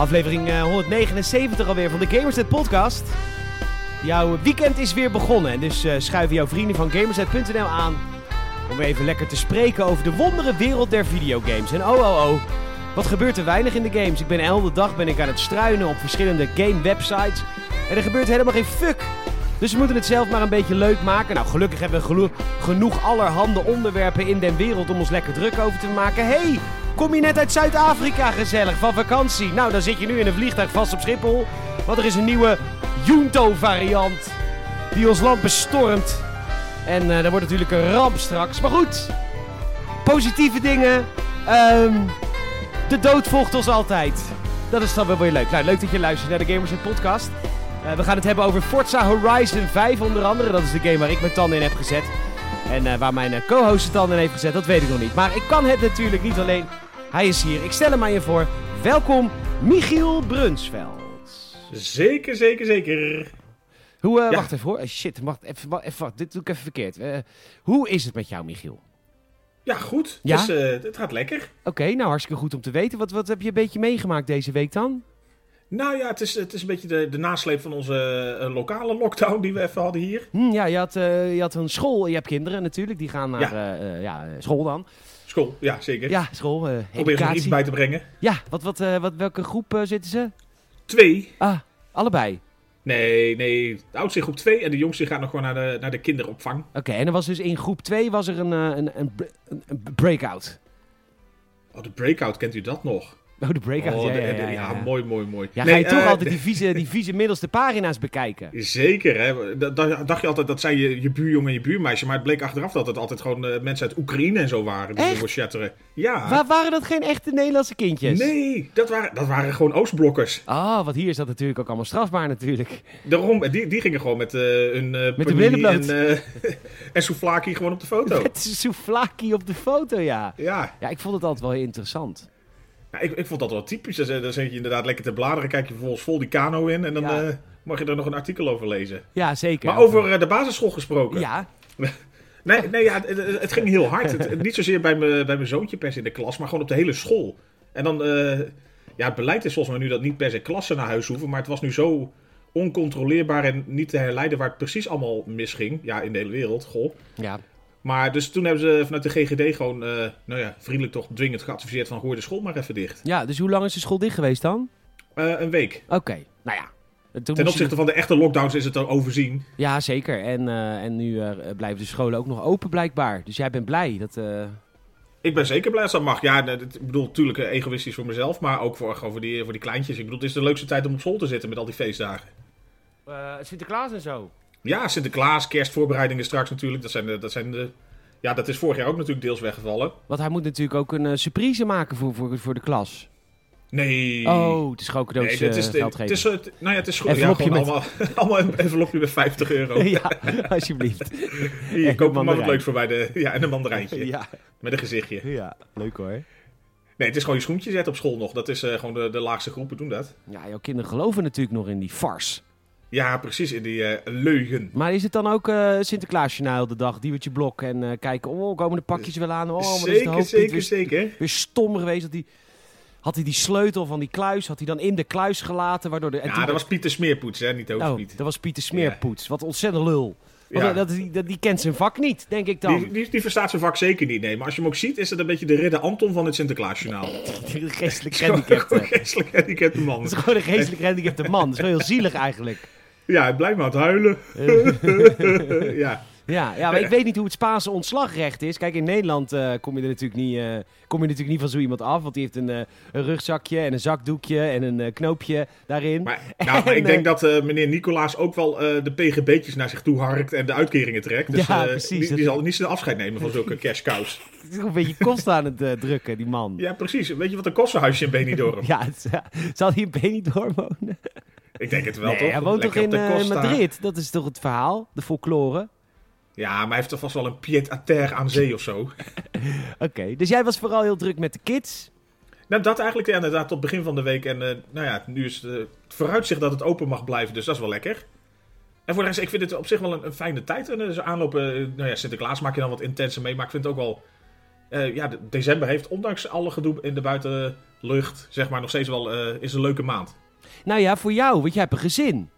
Aflevering eh, 179 alweer van de Gamerset podcast. Jouw weekend is weer begonnen. En dus eh, schuiven jouw vrienden van Gamerset.nl aan om even lekker te spreken over de wondere wereld der videogames. En oh oh oh, wat gebeurt er weinig in de games. Ik ben elke dag ben ik aan het struinen op verschillende game websites. En er gebeurt helemaal geen fuck. Dus we moeten het zelf maar een beetje leuk maken. Nou, gelukkig hebben we genoeg allerhande onderwerpen in den wereld om ons lekker druk over te maken. hey, kom je net uit Zuid-Afrika gezellig van vakantie? Nou, dan zit je nu in een vliegtuig vast op Schiphol. Want er is een nieuwe Junto-variant die ons land bestormt. En eh dat wordt natuurlijk een ramp straks. Maar goed, positieve dingen. Ehm, de dood volgt ons altijd. Dat is dan wel weer leuk. Nou, leuk dat je luistert naar de Gamers in Podcast. Eh, we gaan het hebben over Forza Horizon 5 onder andere. Dat is de game waar ik mijn tanden in heb gezet. En eh, waar mijn eh, co-host zijn tanden in heeft gezet, dat weet ik nog niet. Maar ik kan het natuurlijk niet alleen. Hij is hier. Ik stel hem aan je voor. Welkom, Michiel Brunsveld. Zeker, zeker, zeker. Hoe, eh, Ja. Wacht even hoor. Shit, wacht even, even. Dit doe ik even verkeerd. Hoe is het met jou, Michiel? Ja, goed. Ja? Het, eh, het gaat lekker. Oké, nou hartstikke goed om te weten. Wat, wat heb je een beetje meegemaakt deze week dan? Nou ja, het is, het is een beetje de, de nasleep van onze eh, lokale lockdown die we even hadden hier. Hm, ja, je had, eh, je had een school. Je hebt kinderen natuurlijk. Die gaan naar Ja. eh, ja, school dan. School, ja, zeker. Ja, school. Probeer er iets bij te brengen. Ja, wat, wat, wat, welke groep zitten ze? Twee. Ah, allebei. Nee, nee. De oudste in groep 2 en de jongste gaat nog gewoon naar de, naar de kinderopvang. Oké, en er was dus in groep 2 was er een, een, een, een, een breakout. Oh, de breakout, kent u dat nog? Oh, de breakout, oh, ja, de- ja, de- ja, mooi, mooi, mooi. Ja, Nee, ga je toch eh, altijd die vieze, die vieze middelste pagina's bekijken? Zeker, hè. Da- da- dacht je altijd dat zij je, je buurjongen en je buurmeisje, maar het bleek achteraf dat het altijd gewoon eh, mensen uit Oekraïne en zo waren die Echt? chatteren. Ja. Waar waren dat geen echte Nederlandse kindjes? Nee, dat waren, dat waren gewoon Oostblokkers. Ah, want hier is dat natuurlijk ook allemaal strafbaar natuurlijk. Daarom, die, die gingen gewoon met eh hun Met de en, en souvlaki gewoon op de foto. Met souvlaki op de foto, ja. Ja, Ja, ik vond het altijd wel heel interessant. Nou, ik, ik vond dat wel typisch. Dan, zit- je inderdaad lekker te bladeren, kijk je vervolgens vol die kano in en dan Ja. eh, mag je er nog een artikel over lezen. Ja, zeker. Maar over eh, de basisschool gesproken. Ja, Nee, nee ja, het, ging heel hard. Het- niet zozeer bij mijn bij mijn zoontje per se in de klas, maar gewoon op de hele school. En dan, eh, ja, het beleid is volgens mij nu dat niet per se klassen naar huis hoeven, maar het was nu zo oncontroleerbaar en niet te herleiden waar het precies allemaal misging. Ja, in de hele wereld, goh. ja. Maar dus toen hebben ze vanuit de GGD gewoon, eh, nou ja, vriendelijk toch dwingend geadviseerd van gooi de school maar even dicht. ja, dus hoe lang is de school dicht geweest dan? Eh, een week. Oké, nou ja. Toen Ten je- opzichte van de echte lockdowns is het dan overzien. Ja, zeker. En, eh, en nu eh, blijven de scholen ook nog open blijkbaar. Dus jij bent blij dat... eh, Ik ben zeker blij als dat mag. Ja, dat- ik bedoel, natuurlijk egoïstisch voor mezelf, maar ook voor, gewoon voor, die, voor die kleintjes. Ik bedoel, het is de leukste tijd om op school te zitten met al die feestdagen. eh, Sinterklaas en zo. Ja, Sinterklaas, kerstvoorbereidingen straks natuurlijk. Dat, zijn de, dat, zijn de, ja, dat is vorig jaar ook natuurlijk deels weggevallen. Want hij moet natuurlijk ook een eh, surprise maken voor, voor, voor de klas. Nee. Oh, het is gewoon cadeaus nee, is, eh, de- geld het is, geven. het- nou ja, het is goed. Ja, met- allemaal, allemaal een envelopje met 50 euro. ja, alsjeblieft. Hier, en koop maar wat leuks voor bij de... Ja, en een mandarijntje. ja, Met een gezichtje. ja, leuk hoor. Nee, het is gewoon je schoentje zetten op school nog. Dat is eh, gewoon de, de laagste groepen doen dat. Ja, jouw kinderen geloven natuurlijk nog in die farce. Ja, precies. In die eh, leugen. Maar is het dan ook eh Sinterklaasjournaal de dag? Diewertje Blok en eh, kijken, oh, komen de pakjes wel aan? Oh, wat is de zeker, zeker, weer, zeker. weer stom geweest. Dat die, had hij die sleutel van die kluis, had hij dan in de kluis gelaten, waardoor de... Ja, dat was Pieter Smeerpoets, hè? Niet de Oh, dat was Pieter Smeerpoets. Wat ontzettend lul. Want Ja. dat, die, dat- die kent zijn vak niet, denk ik dan. Die, die, die verstaat zijn vak zeker niet, nee. Maar als je hem ook ziet, is het een beetje de ridder Anton van het Sinterklaasjournaal. Die geestelijk gehandicapte. geestelijk gehandicapte man. Dat is gewoon een geestelijk gehandicapte man. Dat is wel heel zielig eigenlijk. Ja, hij blijft maar aan het huilen. ja. Ja, ja, maar ik weet niet hoe het Spaanse ontslagrecht is. Kijk, in Nederland eh, kom, je er natuurlijk niet, eh, kom je natuurlijk niet van zo iemand af. Want die heeft een, eh, een rugzakje en een zakdoekje en een knoopje daarin. Maar, nou, maar ik En, denk dat meneer Nicolaas ook wel de PGB'tjes naar zich toe harkt en de uitkeringen trekt. Dus Ja, precies. Die, die zal niet zijn afscheid nemen van zulke cashcows. Het is ook een beetje kosten aan het drukken, die man. Ja, precies. Weet je wat een kostenhuisje in Benidorm? Ja, het, zal hij in Benidorm wonen? Ik denk het wel, nee, toch? hij woont toch in Costa. Madrid? Dat is toch het verhaal? De folklore? Ja, maar hij heeft toch vast wel een pied-à-terre aan zee of zo. Oké, dus jij was vooral heel druk met de kids. Nou, dat eigenlijk ja, inderdaad tot begin van de week. En eh, nou ja, nu is het, vooruitzicht dat het open mag blijven, dus dat is wel lekker. En voor de rest, ik vind het op zich wel een, een fijne tijd. En eh, zo aanlopen, eh, nou ja, Sinterklaas maak je dan wat intenser mee, maar ik vind het ook wel eh, ja, de- december heeft, ondanks alle gedoe in de buitenlucht, zeg maar, nog steeds wel, is een leuke maand. Nou ja, voor jou, want jij hebt een gezin.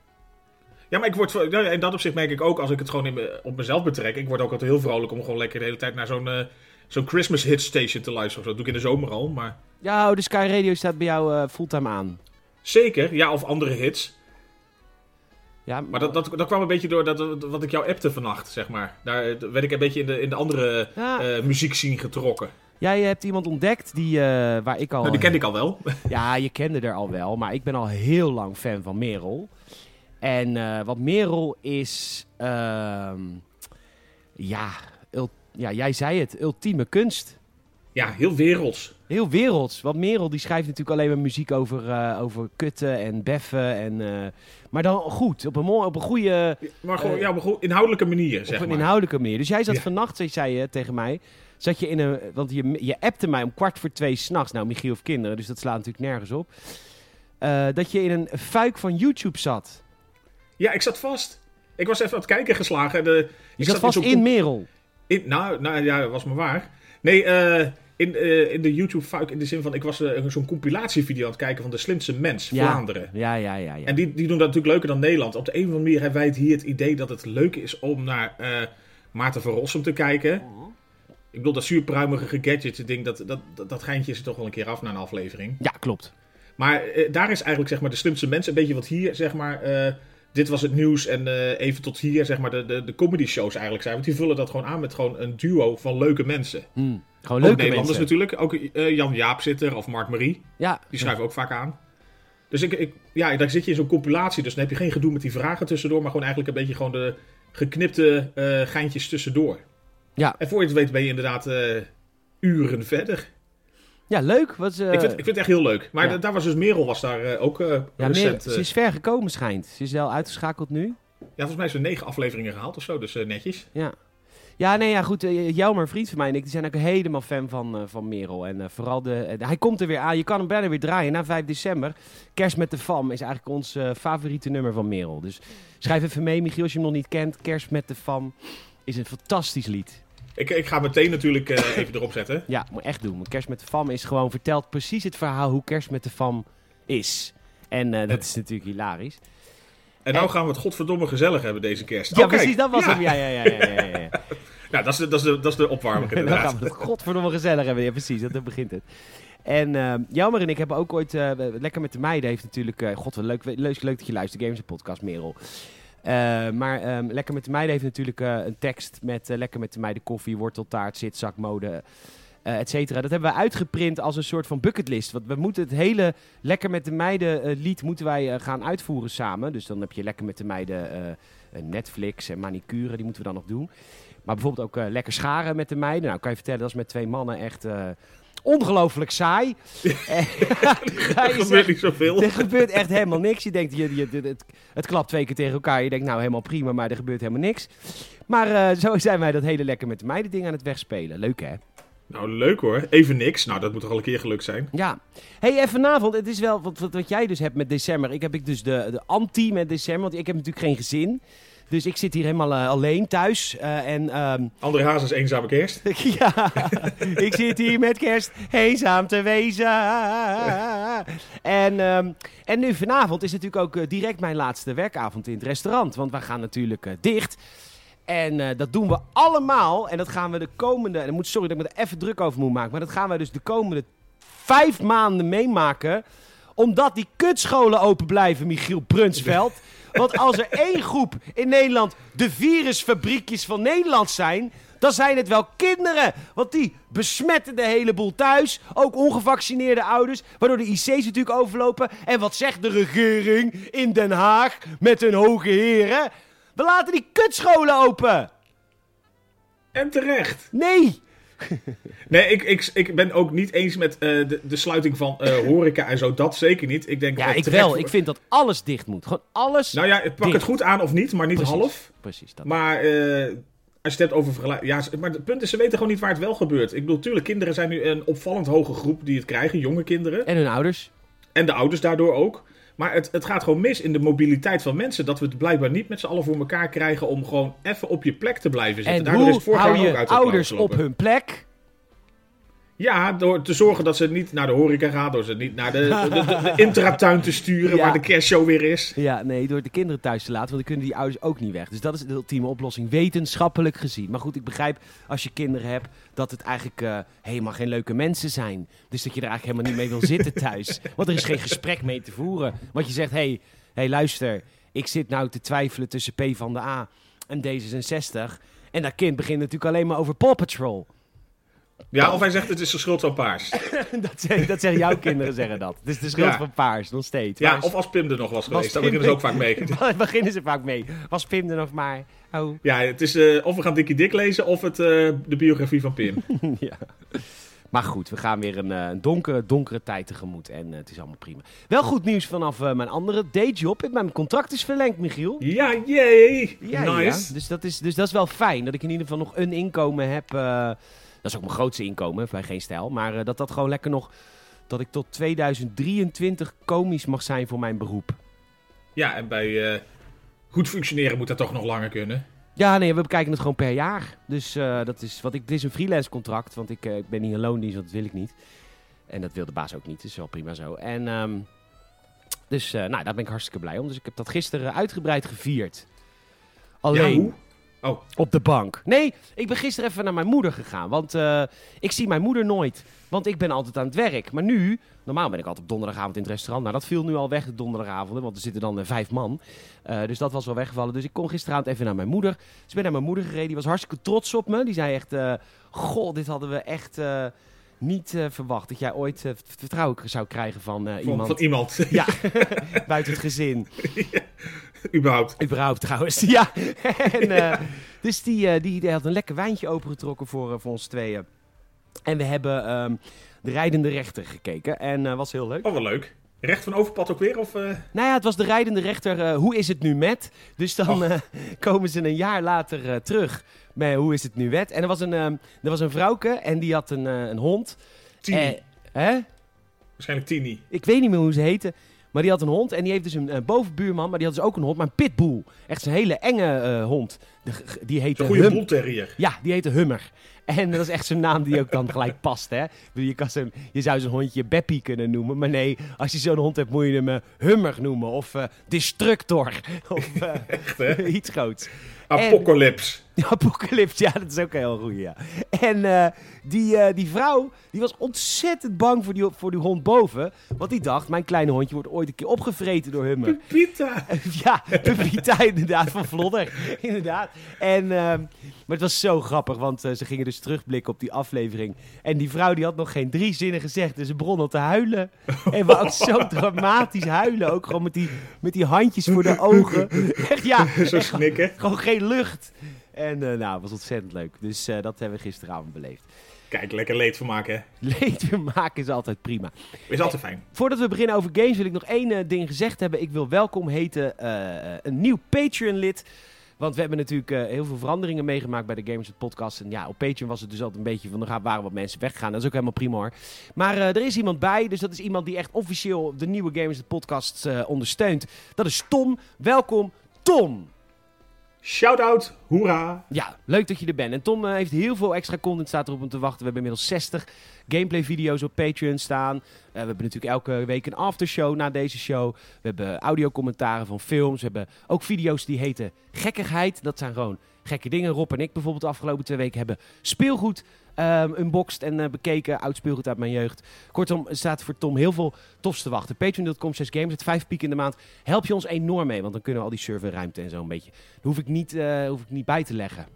Ja, maar ik word, ja, in dat opzicht merk ik ook, als ik het gewoon in me- op mezelf betrek, ik word ook altijd heel vrolijk om gewoon lekker de hele tijd naar zo'n eh, zo'n Christmas hit station te luisteren. of zo. Dat doe ik in de zomer al, maar Ja, oh, de Sky Radio staat bij jou eh, fulltime aan. zeker, ja, of andere hits. Ja, Maar dat, dat, dat kwam een beetje door dat, wat ik jou appte vannacht, zeg maar. Daar eh, werd ik een beetje in de, in de andere Ja. eh muziekscene getrokken. Jij hebt iemand ontdekt die, waar ik al... Nou, die kende ik al wel. Ja, je kende er al wel, maar ik ben al heel lang fan van Merel. En eh, wat Merel is, ehm, ja, ja, jij zei het, ultieme kunst. Ja, heel werelds. Heel werelds. Want Merel die schrijft natuurlijk alleen maar muziek over, eh, over kutten en beffen. En, eh, maar dan goed, op een, op een goede, Maar gewoon ja, op een goed- inhoudelijke manier, zeg op een maar. inhoudelijke manier. Dus jij zat Ja. vannacht, zei- je tegen mij, zat je in een, want je, je appte mij om kwart voor twee s'nachts. Nou, Michiel of kinderen, dus dat slaat natuurlijk nergens op. Dat je in een fuik van YouTube zat. Ja, ik zat vast. Ik was even aan het kijken geslagen. De, Je ik zat vast in Merel. In, nou, nou ja, dat was maar waar. Nee, eh, in, eh, in de YouTube-fuik in de zin van... Ik was eh, zo'n compilatievideo aan het kijken van de slimste mens, Ja. Vlaanderen. Ja, ja, ja. ja. En die, die doen dat natuurlijk leuker dan Nederland. Op de een of andere manier hebben wij het hier het idee dat het leuk is om naar eh, Maarten van Rossum te kijken. Ik bedoel, dat zuurpruimige gadget ding, dat, dat, dat, dat geintje is er toch wel een keer af na een aflevering. ja, klopt. Maar daar is eigenlijk zeg maar de slimste mens een beetje wat hier zeg maar... dit was het nieuws en eh, even tot hier zeg maar de, de, de comedy shows eigenlijk zijn. Want die vullen dat gewoon aan met gewoon een duo van leuke mensen. Hm. Gewoon ook leuke Nederlanders mensen. natuurlijk. Ook eh, Jan Jaap zit er of Mark Marie. Ja, Die schrijven ook vaak aan. Dus ik, ik, ja, daar zit je in zo'n compilatie. Dus dan heb je geen gedoe met die vragen tussendoor. Maar gewoon eigenlijk een beetje gewoon de geknipte eh, geintjes tussendoor. Ja. En voor je het weet ben je inderdaad uren verder. Ja leuk. Wat, eh, ik, vind, ik vind het echt heel leuk. Maar ja. daar was dus Merel was daar eh, ook eh ja, meer, recent. ze eh, is ver gekomen, schijnt. Ze is wel uitgeschakeld nu. ja, volgens mij is er negen afleveringen gehaald of zo. Dus eh, netjes. Ja. Ja, nee, ja, goed. eh, Jelmer, een vriend van mij en ik, die zijn ook helemaal fan van, eh, van Merel. En eh, vooral de, eh, hij komt er weer aan. Je kan hem bijna weer draaien na 5 december. Kerst met de Fam is eigenlijk ons eh, favoriete nummer van Merel. Dus schrijf even mee, Michiel, als je hem nog niet kent. Kerst met de Fam is een fantastisch lied. Ik, ik ga meteen natuurlijk eh, even erop zetten. Ja, moet echt doen. Want Kerst met de Fam is gewoon vertelt precies het verhaal hoe Kerst met de Fam is. En eh, dat is natuurlijk hilarisch. En nou gaan we het godverdomme gezellig hebben deze kerst. Ja, Oh, precies, dat was ja. hem. Ja, ja, ja, ja, ja. Nou, dat is de, dat is de, dat is de opwarming dan gaan we het godverdomme gezellig hebben. Ja, precies, dat, begint het. En uh, Jelmer en ik hebben ook ooit... Lekker met de meiden heeft natuurlijk... eh, God, wat leuk, leuk, leuk dat je luistert. Games en podcast, Merel. Uh, maar um, Lekker met de meiden heeft natuurlijk uh, een tekst met uh, Lekker met de meiden koffie, worteltaart, zitzak, mode, et cetera. Dat hebben we uitgeprint als een soort van bucketlist. Want we moeten het hele Lekker met de meiden lied moeten wij gaan uitvoeren samen. Dus dan heb je Lekker met de meiden Netflix en manicure, die ongelooflijk saai. er gebeurt niet zoveel. Er gebeurt echt helemaal niks. Je denkt, je, je, het, het, het klapt twee keer tegen elkaar. Je denkt, nou, helemaal prima, maar er gebeurt helemaal niks. Maar uh, zo zijn wij dat hele lekker met de meiden ding aan het wegspelen. Leuk, hè? Nou, leuk hoor. Even niks. Nou, dat moet toch al een keer gelukt zijn. Ja. hey, en vanavond, het is wel wat, wat, wat jij dus hebt met december. Ik heb ik dus de, de anti met december, want ik heb natuurlijk geen gezin. Dus ik zit hier helemaal uh, alleen thuis. Uh, en, um... André Hazes eenzame kerst. ja, ik zit hier met kerst eenzaam te wezen. en, um, en nu vanavond is natuurlijk ook uh, direct mijn laatste werkavond in het restaurant. Want we gaan natuurlijk dicht. En dat doen we allemaal. En dat gaan we de komende. En moet, sorry dat ik me er even druk over moet maken. Maar dat gaan we dus de komende vijf maanden meemaken. Omdat die kutscholen open blijven, Michiel Brunsveld. Want als er één groep in Nederland de virusfabriekjes van Nederland zijn. Dan zijn het wel kinderen. Want die besmetten de hele boel thuis. Ook ongevaccineerde ouders. Waardoor de IC's natuurlijk overlopen. En wat zegt de regering in Den Haag met hun hoge heren? We laten die kutscholen open. En terecht. Nee. Nee, ik, ik, ik ben ook niet eens met uh, de, de sluiting van uh, horeca en zo. Dat zeker niet. Ik denk ja, ik wel. Voor... Ik vind dat alles dicht moet. Gewoon alles Nou ja, pak dicht. het goed aan of niet, maar niet Precies. half. Precies. Dat maar uh, als je het hebt over vergelijking... Ja, maar het punt is, ze weten gewoon niet waar het wel gebeurt. Ik bedoel, tuurlijk, kinderen zijn nu een opvallend hoge groep die het krijgen. Jonge kinderen. En hun ouders. En de ouders daardoor ook. Maar het, het gaat gewoon mis in de mobiliteit van mensen. Dat we het blijkbaar niet met z'n allen voor elkaar krijgen om gewoon even op je plek te blijven zitten. En Daardoor hoe is het hou ook je uit ouders op hun plek? Ja, door te zorgen dat ze niet naar de horeca gaat, door ze niet naar de, de, de, de intratuin te sturen Ja. waar de kerstshow weer is. Ja, nee, door de kinderen thuis te laten, want dan kunnen die ouders ook niet weg. Dus dat is de ultieme oplossing, wetenschappelijk gezien. Maar goed, ik begrijp als je kinderen hebt dat het eigenlijk eh, helemaal geen leuke mensen zijn. Dus dat je er eigenlijk helemaal niet mee wil zitten thuis. Want er is geen gesprek mee te voeren. Want je zegt, hé, hey, hey, luister, ik zit nou te twijfelen tussen P van de A en D66. En dat kind begint natuurlijk alleen maar over Paw Patrol. Ja, of hij zegt het is de schuld van Paars. dat, zeggen, dat zeggen jouw kinderen, zeggen dat. Het is de schuld Ja. van Paars, nog steeds. Ja, of als Pim er nog was geweest, dan beginnen ze ook vaak mee. Daar beginnen ze vaak mee. Was Pim er nog maar? Oh. Ja, het is eh, of we gaan Dikkie Dik lezen of het, eh, de biografie van Pim. ja. Maar goed, we gaan weer een, eh, een donkere, donkere tijd tegemoet. En het is allemaal prima. Wel goed nieuws vanaf eh, mijn andere dayjob. Mijn contract is verlengd, Michiel. Ja, jee! Ja, nice. ja. Dus, dat is, dus dat is wel fijn. Dat ik in ieder geval nog een inkomen heb. eh, dat is ook mijn grootste inkomen, bij geen stijl. Maar eh, dat dat gewoon lekker nog... Dat ik tot 2023 komisch mag zijn voor mijn beroep. Ja, en bij eh, goed functioneren moet dat toch nog langer kunnen. Ja, nee, we bekijken het gewoon per jaar. Dus eh, dat is, wat ik, dit is een freelance contract, want ik, ik ben niet een loondienst, want dat wil ik niet. En dat wil de baas ook niet, dus wel prima zo. En ehm, dus, nou, daar ben ik hartstikke blij om. Dus ik heb dat gisteren uitgebreid gevierd. Alleen Ja? Oh, op de bank. Nee, ik ben gisteren even naar mijn moeder gegaan, want eh, ik zie mijn moeder nooit. Want ik ben altijd aan het werk. Maar nu, normaal ben ik altijd op donderdagavond in het restaurant. Nou, dat viel nu al weg, de donderdagavonden, want er zitten dan eh, vijf man. Eh, dus dat was wel weggevallen. Dus ik kon gisteravond even naar mijn moeder. Dus ik ben naar mijn moeder gereden. Die was hartstikke trots op me. Die zei echt, goh, dit hadden we echt niet eh, verwacht. Dat jij ooit eh, vertrouwen zou krijgen van van iemand van iemand. Ja, buiten het gezin. Überhaupt. Überhaupt trouwens, ja. en, dus die, die, die had een lekker wijntje opengetrokken voor, voor ons tweeën. En we hebben ehm, de rijdende rechter gekeken. En dat was heel leuk. Oh, wel leuk. Recht van overpad ook weer? Of, eh, Nou ja, het was de rijdende rechter. hoe is het nu met? Dus dan komen ze een jaar later terug met hoe is het nu met? En er was een, ehm, er was een vrouwke en die had een, eh, een hond. Tini. Eh, hè? Waarschijnlijk Tini. Ik weet niet meer hoe ze heette. Maar die had een hond en die heeft dus een eh, bovenbuurman, maar die had dus ook een hond, maar een pitbull. Echt een hele enge eh, hond. De, die heette Een goede Hum. boelterrier. Ja, die heette Hummer. En dat is echt zo'n naam die ook dan gelijk past, hè. Je, kan zo'n- je zou zo'n hondje Beppie kunnen noemen. Maar nee, als je zo'n hond hebt, moet je hem Hummer noemen. Of Destructor. Of Echt, hè? iets groots. Apocalypse. Apocalypse, ja, dat is ook een heel goed, ja. En eh, die, eh, die vrouw, die was ontzettend bang voor die, voor die hond boven. Want die dacht, mijn kleine hondje wordt ooit een keer opgevreten door Hummer. Pita. Ja, Pepita inderdaad, van Vlodder. Inderdaad. En, ehm, maar het was zo grappig, want eh, ze gingen dus terugblikken op die aflevering. En die vrouw die had nog geen drie zinnen gezegd, dus ze begon al te huilen. En we ook zo dramatisch huilen, ook gewoon met die, met die handjes voor de ogen. Echt, ja, Zo snikken. gewoon geen lucht. En eh, nou, het was ontzettend leuk. Dus eh, dat hebben we gisteravond beleefd. Kijk, lekker leed van maken. hè. Leed weer maken is altijd prima. Is altijd fijn. Voordat we beginnen over games wil ik nog één eh, ding gezegd hebben. Ik wil welkom heten een nieuw Patreon-lid. Want we hebben natuurlijk heel veel veranderingen meegemaakt bij de Gamers het Podcast. En ja, op Patreon was het dus altijd een beetje van... er waren wat mensen weggegaan. Dat is ook helemaal prima hoor. Maar er is iemand bij. Dus dat is iemand die echt officieel de nieuwe Gamers het Podcast ondersteunt. Dat is Tom. Welkom, Tom. Shout-out. Hoera. Ja, leuk dat je er bent. En Tom eh, heeft heel veel extra content staat erop om te wachten. We hebben inmiddels 60 gameplay video's op Patreon staan. Eh, we hebben natuurlijk elke week een aftershow na deze show. We hebben audiocommentaren van films. We hebben ook video's die heten Gekkigheid. Dat zijn gewoon gekke dingen. Rob en ik bijvoorbeeld de afgelopen twee weken hebben speelgoed ehm, unboxed en eh, bekeken. Oud speelgoed uit mijn jeugd. Kortom, er staat voor Tom heel veel tofs te wachten. Patreon.com 6 games. Het vijf piek in de maand. Help je ons enorm mee. Want dan kunnen we al die serverruimte en zo een beetje... Daar hoef ik niet, eh, hoef ik niet bij te leggen.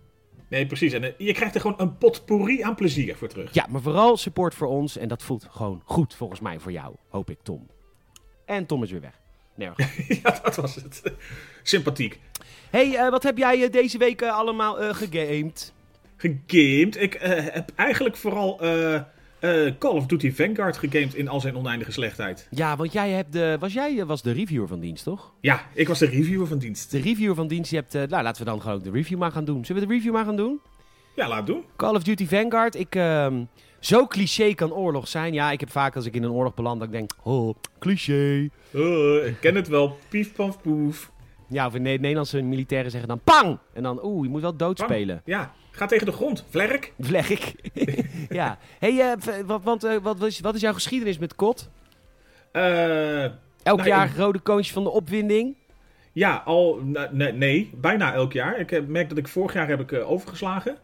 Nee, precies. En eh, je krijgt er gewoon een potpourri aan plezier voor terug. Ja, maar vooral support voor ons. En dat voelt gewoon goed volgens mij voor jou. Hoop ik, Tom. En Tom is weer weg. Nee, goed. ja, dat was het. Sympathiek. hey, wat heb jij deze week allemaal gegamed? Gegamed. Ik eh, heb eigenlijk vooral eh, eh, Call of Duty Vanguard gegamed in al zijn oneindige slechtheid. Ja, want jij hebt de, was jij was de reviewer van dienst, toch? Ja, ik was de reviewer van dienst. De reviewer van dienst, je hebt... nou, laten we dan gewoon de review maar gaan doen. Zullen we de review maar gaan doen? Ja, laat doen. Call of Duty Vanguard. Ik, ehm, zo cliché kan oorlog zijn. Ja, ik heb vaak als ik in een oorlog beland, dat ik denk, oh, cliché. Ik ken het wel. Pief, paf, poef. Ja, of in Ne- Nederlandse militairen zeggen dan pang! En dan, oeh, je moet wel doodspelen. Ja, Ga tegen de grond. Vlerk. Vlerk. ja. Hey, eh, wat, want, eh, wat, was- wat is jouw geschiedenis met kot? Eh, Elk Nou, jaar ik- rode koontje van de opwinding. ja, al... nee, nee, bijna elk jaar. Ik heb- merk dat ik vorig jaar heb ik overgeslagen.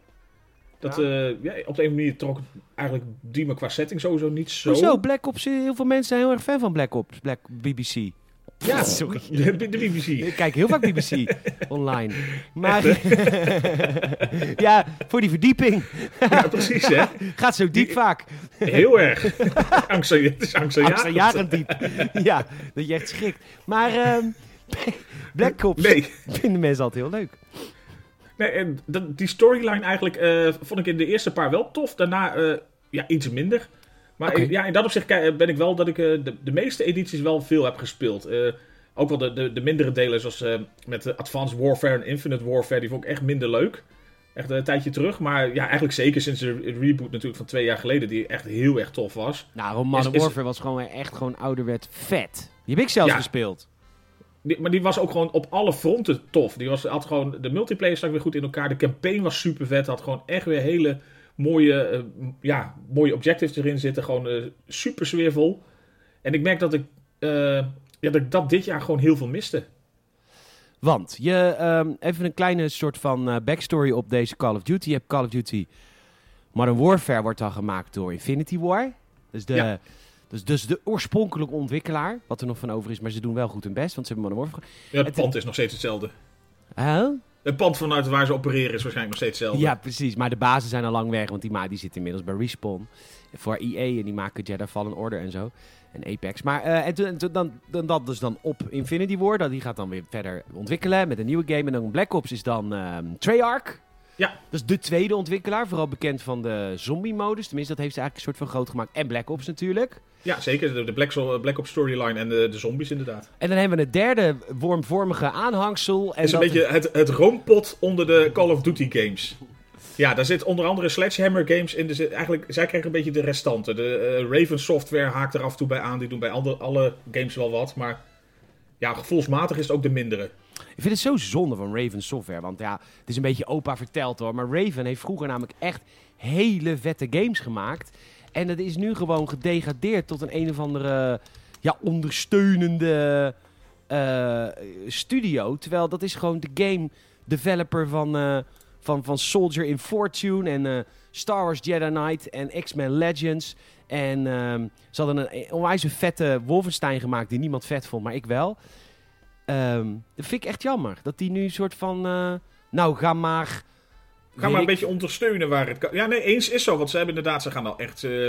Dat, Ja. op de een manier trok eigenlijk die me qua setting sowieso niet zo. Hoezo? Black Ops, heel veel mensen zijn heel erg fan van Black Ops, Black BBC. Ja, Sorry. De, de BBC. Ik kijk heel vaak BBC online. Maar ja, voor die verdieping. Ja, precies hè. Gaat zo diep vaak. Heel erg. Het is angstaanjagend. Angstaanjagend diep. Ja, dat je echt schrikt. Maar ehm, Black Ops Nee, vinden mensen altijd heel leuk. nee en die storyline eigenlijk eh, vond ik in de eerste paar wel tof. Daarna eh, ja, iets minder. Maar ja, in dat opzicht kijk- ben ik wel dat ik eh, de, de meeste edities wel veel heb gespeeld. Eh, ook wel de, de, de mindere delen, zoals eh, met Advanced Warfare en Infinite Warfare, die vond ik echt minder leuk. Echt een tijdje terug. Maar ja, eigenlijk zeker sinds de reboot natuurlijk van twee jaar geleden, die echt heel erg tof was. Nou, is- Warfare was gewoon echt gewoon ouderwet vet. Die heb ik zelfs Ja. gespeeld. Die, maar die was ook gewoon op alle fronten tof. Die was, had gewoon, de multiplayer stak weer goed in elkaar. De campaign was super vet. Had gewoon echt weer hele mooie, eh, ja, mooie objectives erin zitten. Gewoon eh, super sfeervol. En ik merk dat ik, eh, ja, dat ik dat dit jaar gewoon heel veel miste. Want je, ehm, even een kleine soort van backstory op deze Call of Duty. Je hebt Call of Duty Modern Warfare wordt dan gemaakt door Infinity War. Dus de, Ja. dus, dus de oorspronkelijke ontwikkelaar. Wat er nog van over is, maar ze doen wel goed hun best. Want ze hebben Modern Warfare... Ja, het Het- pand is nog steeds hetzelfde. Huh? Het pand vanuit waar ze opereren is waarschijnlijk nog steeds hetzelfde. Ja, precies. Maar de bazen zijn al lang weg. Want die, ma die zitten inmiddels bij Respawn. Voor EA. En die maken Jedi Fallen Order en zo. En Apex. Maar eh, en dan, dan, dat dus dan op Infinity War. Dat, die gaat dan weer verder ontwikkelen met een nieuwe game. En dan Black Ops is dan ehm Treyarch. Ja. Dat is de tweede ontwikkelaar. Vooral bekend van de zombie-modus. Tenminste, dat heeft ze eigenlijk een soort van groot gemaakt. En Black Ops natuurlijk. Ja, zeker. De, Black, Sol- Black Ops storyline en de, de zombies inderdaad. En dan hebben we een derde wormvormige aanhangsel. En Het is een dat- beetje het, het roompot onder de Call of Duty games. Ja, daar zit onder andere Sledgehammer games in. Dus eigenlijk, zij krijgen een beetje de restanten. De eh, Raven Software haakt er af en toe bij aan. Die doen bij alle, alle games wel wat. Maar ja, gevoelsmatig is het ook de mindere. Ik vind het zo zonde van Raven Software. Want ja, het is een beetje opa verteld hoor. Maar Raven heeft vroeger namelijk echt hele vette games gemaakt. En dat is nu gewoon gedegradeerd tot een een of andere ja, ondersteunende eh, studio. Terwijl dat is gewoon de game developer van, eh, van, van Soldier in Fortune en eh, Star Wars Jedi Knight en X-Men Legends. En ehm, ze hadden een onwijs vette Wolfenstein gemaakt die niemand vet vond, maar ik wel. Ehm, dat vind ik echt jammer. Dat die nu een soort van... eh, nou, ga maar... Ga maar een beetje ondersteunen waar het kan. Ja, nee, eens is zo. Want ze hebben inderdaad, ze gaan al echt, eh,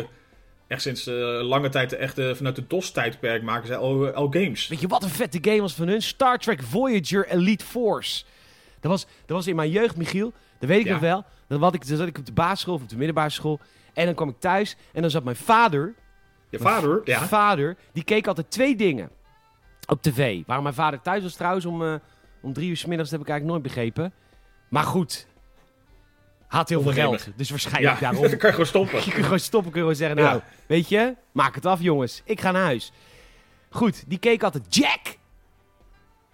echt sinds eh, lange tijd echt vanuit de DOS-tijdperk maken ze al, al games. Weet je wat een vette game was van hun? Star Trek Voyager Elite Force. Dat was, dat was in mijn jeugd, Michiel. Dat weet ik Ja. nog wel. Dan, had ik, dan zat ik op de basisschool of op de middelbare school. En dan kwam ik thuis en dan zat mijn vader... Je vader, ja. Vader, die keek altijd twee dingen op tv. Waarom mijn vader thuis was trouwens om, eh, om drie uur 's middags, dat heb ik eigenlijk nooit begrepen. Maar goed, had heel veel geld. Dus waarschijnlijk Ja, daarom. dan kan je gewoon stoppen. Je kunt gewoon stoppen, kun je gewoon zeggen, Ja. nou, weet je, maak het af jongens. Ik ga naar huis. Goed, die keek altijd Jack.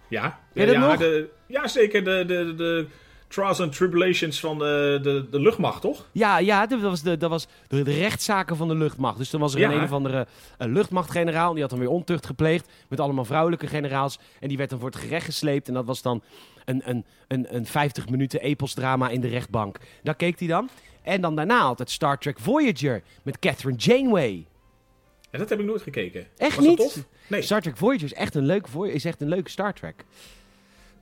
Ja, ja, nog? De, ja zeker. De, de, de trials and tribulations van de, de, de luchtmacht, toch? Ja, ja dat was, de, dat was de, de rechtszaken van de luchtmacht. Dus dan was er Ja. een een of andere eh, luchtmachtgeneraal. Die had dan weer ontucht gepleegd met allemaal vrouwelijke generaals. En die werd dan voor het gerecht gesleept. En dat was dan een, een, een, een 50 minuten epelsdrama in de rechtbank. Daar keek hij dan. En dan daarna altijd Star Trek Voyager met Catherine Janeway. Ja, dat heb ik nooit gekeken. Echt Was dat niet? tof? Nee. Star Trek Voyager is echt een leuke, is echt een leuke Star Trek.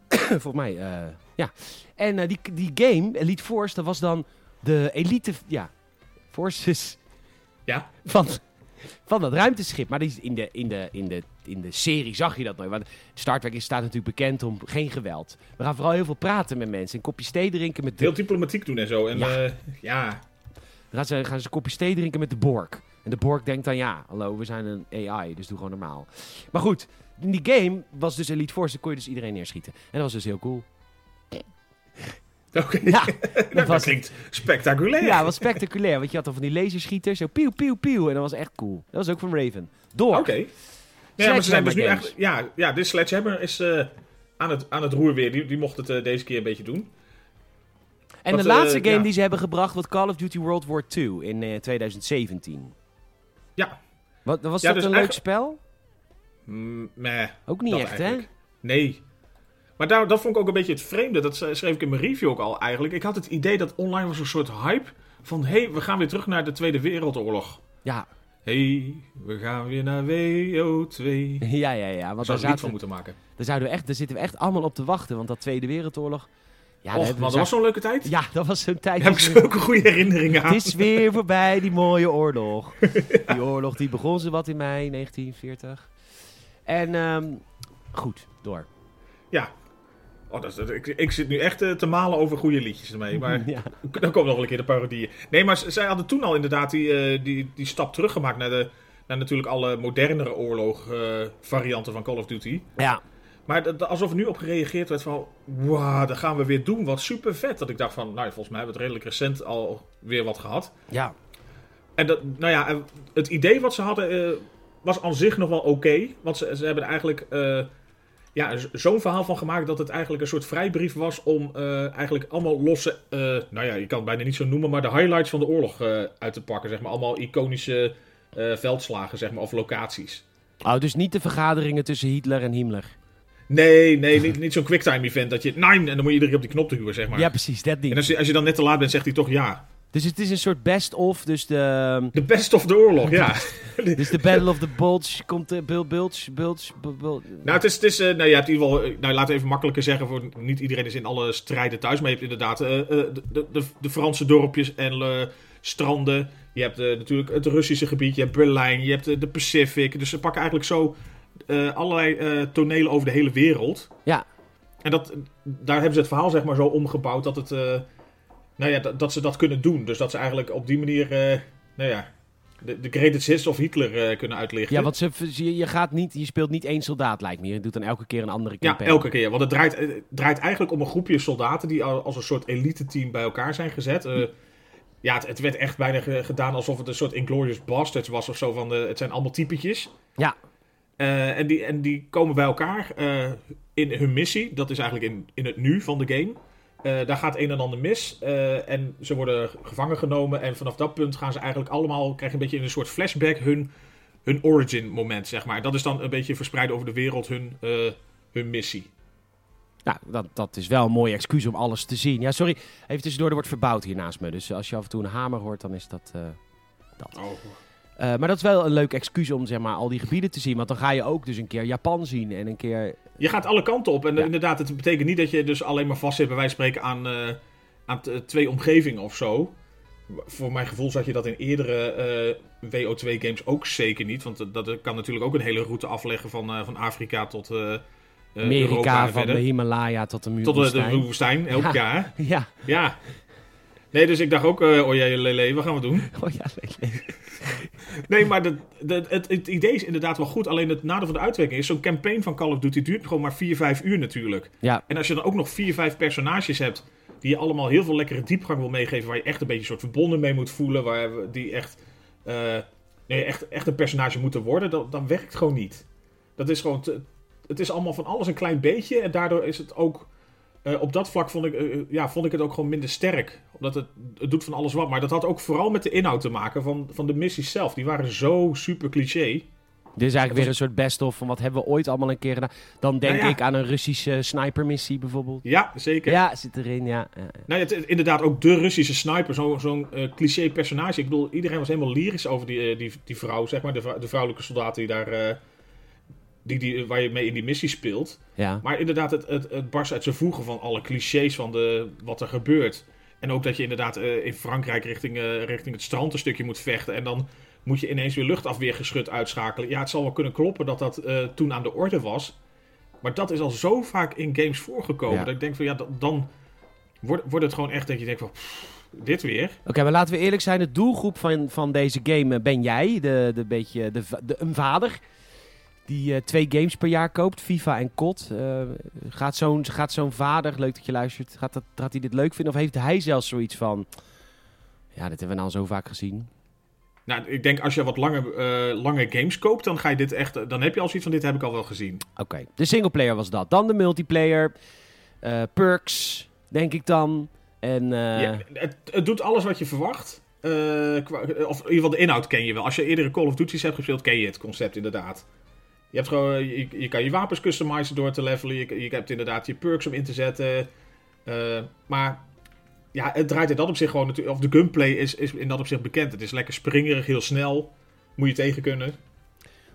Volgens mij, eh, ja. En eh, die, die game, Elite Force, dat was dan de elite, ja, forces Ja, van, van dat ruimteschip. Maar die is in, de, in, de, in, de, in de serie zag je dat nooit. Want Star Trek is, staat natuurlijk bekend om geen geweld. We gaan vooral heel veel praten met mensen. Een kopje thee drinken met de... heel diplomatiek doen en zo. En Ja. ja, ja Dan gaan ze, gaan ze een kopje thee drinken met de Borg. En de Borg denkt dan, ja, hallo, we zijn een AI, dus doe gewoon normaal. Maar goed, in die game was dus Elite Force, dan kon je dus iedereen neerschieten. En dat was dus heel cool. Oké. Ja, dat, dat was, klinkt spectaculair. ja, was spectaculair. Want je had dan van die laserschieters, zo pieuw, pieuw, pieuw. En dat was echt cool. Dat was ook van Raven. Door. Oké. Ja, maar ze zijn dus nu echt... Ja, ja, dit Sledgehammer is eh, aan, het, aan het roer weer. Die, die mocht het eh, deze keer een beetje doen. En de laatste eh, game ja. die ze hebben gebracht was Call of Duty World War II in eh, 2017. Ja. Wat, was Ja, dat dus een leuk spel? Mm, meh, Ook niet echt, hè? Nee. Maar daar, dat vond ik ook een beetje het vreemde. Dat schreef ik in mijn review ook al eigenlijk. Ik had het idee dat online was een soort hype. Van, hé, hey, we gaan weer terug naar de Tweede Wereldoorlog. Ja, hey, we gaan weer naar WO2. ja, ja, ja. Want Daar daar, zou een lied van moeten maken. daar, zouden we echt, daar zitten we echt allemaal op te wachten. Want dat Tweede Wereldoorlog... Ja, Och, we dat was zo'n leuke tijd. Ja, dat was zo'n tijd. Daar heb ik zulke goede herinneringen aan. Het is weer voorbij, die mooie oorlog. Die oorlog die begon ze wat in mei 1940. En ehm, goed, door. Ja. Oh, dat, is- ik, ik zit nu echt eh, te malen over goede liedjes ermee. Maar ja. dan komt nog wel een keer de parodieën. Nee, maar zij hadden toen al inderdaad die, eh, die, die stap teruggemaakt naar, de, naar natuurlijk alle modernere oorlog-varianten van Call of Duty. ja, Maar alsof er nu op gereageerd werd van... Wauw, dat gaan we weer doen. Wat super vet. Dat ik dacht van... Nou, volgens mij hebben we het redelijk recent al weer wat gehad. ja, En dat, nou ja, het idee wat ze hadden eh, was aan zich nog wel oké. want ze, ze hebben eigenlijk eh, ja, zo'n verhaal van gemaakt dat het eigenlijk een soort vrijbrief was om eh, eigenlijk allemaal losse, eh, nou ja, je kan het bijna niet zo noemen, maar de highlights van de oorlog eh, uit te pakken. Zeg maar. Allemaal iconische veldslagen, zeg maar, of locaties. Oh, dus niet de vergaderingen tussen Hitler en Himmler. Nee, nee, niet, niet zo'n quicktime event dat je nine en dan moet je iedere keer op die knop duwen, zeg maar. Ja, precies, dat en niet. als je, als je dan net te laat bent, zegt hij toch ja. Dus het is een soort best-of, dus de... De best of de oorlog, ja. Dus de Battle of the Bulge komt... de Bul, Bulge, Bulge, Bul- Bul- Nou, het is, het is eh, nou, je hebt in ieder geval, eh, nou, laten we even makkelijker zeggen, voor niet iedereen is in alle strijden thuis, maar je hebt inderdaad eh, eh, de, de, de, Franse dorpjes en eh, stranden. Je hebt eh, natuurlijk het Russische gebied, je hebt Berlijn, je hebt eh, de Pacific. Dus ze pakken eigenlijk zo eh, allerlei eh, tonelen over de hele wereld. Ja. En dat, daar hebben ze het verhaal zeg maar zo omgebouwd dat, het, eh, nou ja, dat, dat ze dat kunnen doen. Dus dat ze eigenlijk op die manier, eh, nou ja, de, de greatest hits of Hitler eh, kunnen uitlichten. Ja, want ze, je, je, gaat niet, je speelt niet één soldaat, lijkt me. Je doet dan elke keer een andere Ja, campaign. elke keer. Want het draait, het draait eigenlijk om een groepje soldaten die al- als een soort elite team bij elkaar zijn gezet. Eh, ja, het, het werd echt bijna ge- gedaan alsof het een soort Inglorious Bastards was of zo. Van de, het zijn allemaal typetjes. Ja. Eh, en, die, en die komen bij elkaar eh, in hun missie. Dat is eigenlijk in, in het nu van de game. Eh, daar gaat een en ander mis. eh, en ze worden gevangen genomen. En vanaf dat punt gaan ze eigenlijk allemaal... krijgen een beetje in een soort flashback hun, hun origin moment, zeg maar. Dat is dan een beetje verspreid over de wereld hun, eh, hun missie. Nou, dat, dat is wel een mooi excuus om alles te zien. Ja, sorry, even tussendoor, er wordt verbouwd hier naast me. Dus als je af en toe een hamer hoort, dan is dat... eh, Oh. Eh, maar dat is wel een leuk excuus om zeg maar, al die gebieden te zien. Want dan ga je ook dus een keer Japan zien en een keer... Je gaat alle kanten op. En Ja. inderdaad, het betekent niet dat je dus alleen maar vast zit, bij wijze van spreken, aan, eh, aan twee omgevingen of zo. Voor mijn gevoel zag je dat in eerdere eh, WO2-games ook zeker niet. Want dat- kan natuurlijk ook een hele route afleggen van, van Afrika tot Europa Amerika, van verder. de Himalaya tot de Tot de, de woestijn, elk Ja. jaar. Ja, Ja. Nee, dus ik dacht ook, eh oh jee, lele, wat gaan we doen? oh ja, nee, nee. Maar de, de, het, het idee is inderdaad wel goed. Alleen het nadeel van de uitwerking is, zo'n campaign van Call of Duty duurt gewoon maar 4, 5 uur natuurlijk. Ja, En als je dan ook nog 4, 5 personages hebt die je allemaal heel veel lekkere diepgang wil meegeven, waar je echt een beetje een soort verbonden mee moet voelen, waar we- die echt, eh, nee, echt, echt een personage moeten worden, dan, dan werkt het gewoon niet. Dat is gewoon, te- het is allemaal van alles een klein beetje en daardoor is het ook, eh, op dat vlak vond ik, eh, ja, vond ik het ook gewoon minder sterk. Omdat het, het doet van alles wat, maar dat had ook vooral met de inhoud te maken van, van de missies zelf. Die waren zo super cliché. dit is eigenlijk weer een soort best-of van wat hebben we ooit allemaal een keer gedaan. Dan denk Nou ja. ik aan een Russische snipermissie bijvoorbeeld. Ja, zeker. Ja, zit erin, ja. Nou, het, inderdaad, ook de Russische sniper, zo- zo'n eh, cliché personage. Ik bedoel, iedereen was helemaal lyrisch over die, eh, die, die vrouw, zeg maar, de, de vrouwelijke soldaat die daar, eh, die, die, waar je mee in die missie speelt. ja. Maar inderdaad, het, het, het barst uit zijn voegen van alle clichés van de, wat er gebeurt. En ook dat je inderdaad eh, in Frankrijk richting, eh, richting het strand een stukje moet vechten. En dan moet je ineens weer luchtafweergeschut uitschakelen. Ja, het zal wel kunnen kloppen dat dat eh, toen aan de orde was. Maar dat is al zo vaak in games voorgekomen. Ja. Dat ik denk van ja, dat- dan wordt, wordt het gewoon echt dat je denkt van pff, dit weer. Oké, maar laten we eerlijk zijn. De doelgroep van, van deze game ben jij. De, de beetje de, de, een vader die eh, twee games per jaar koopt. FIFA en COD. Eh, gaat zo'n gaat zo'n vader, leuk dat je luistert, gaat, dat, gaat hij dit leuk vinden? Of heeft hij zelfs zoiets van... Ja, dit hebben we nou zo vaak gezien. Nou, ik denk als je wat lange, eh, lange games koopt, dan ga je dit echt. Dan heb je al zoiets van dit heb ik al wel gezien. Oké, de singleplayer was dat. Dan de multiplayer. perks, denk ik dan. En, ja, het, het, doet alles wat je verwacht. Uh, qua, of in ieder geval de inhoud ken je wel. Als je eerdere Call of Duty's hebt gespeeld, ken je het concept inderdaad. Je, hebt gewoon, je, je kan je wapens customizen door te levelen. Je, hebt inderdaad je perks om in te zetten. Uh, maar ja, het draait in dat opzicht gewoon natuurlijk. Of de gunplay is, is in dat opzicht bekend. Het is lekker springerig, heel snel. Moet je tegen kunnen.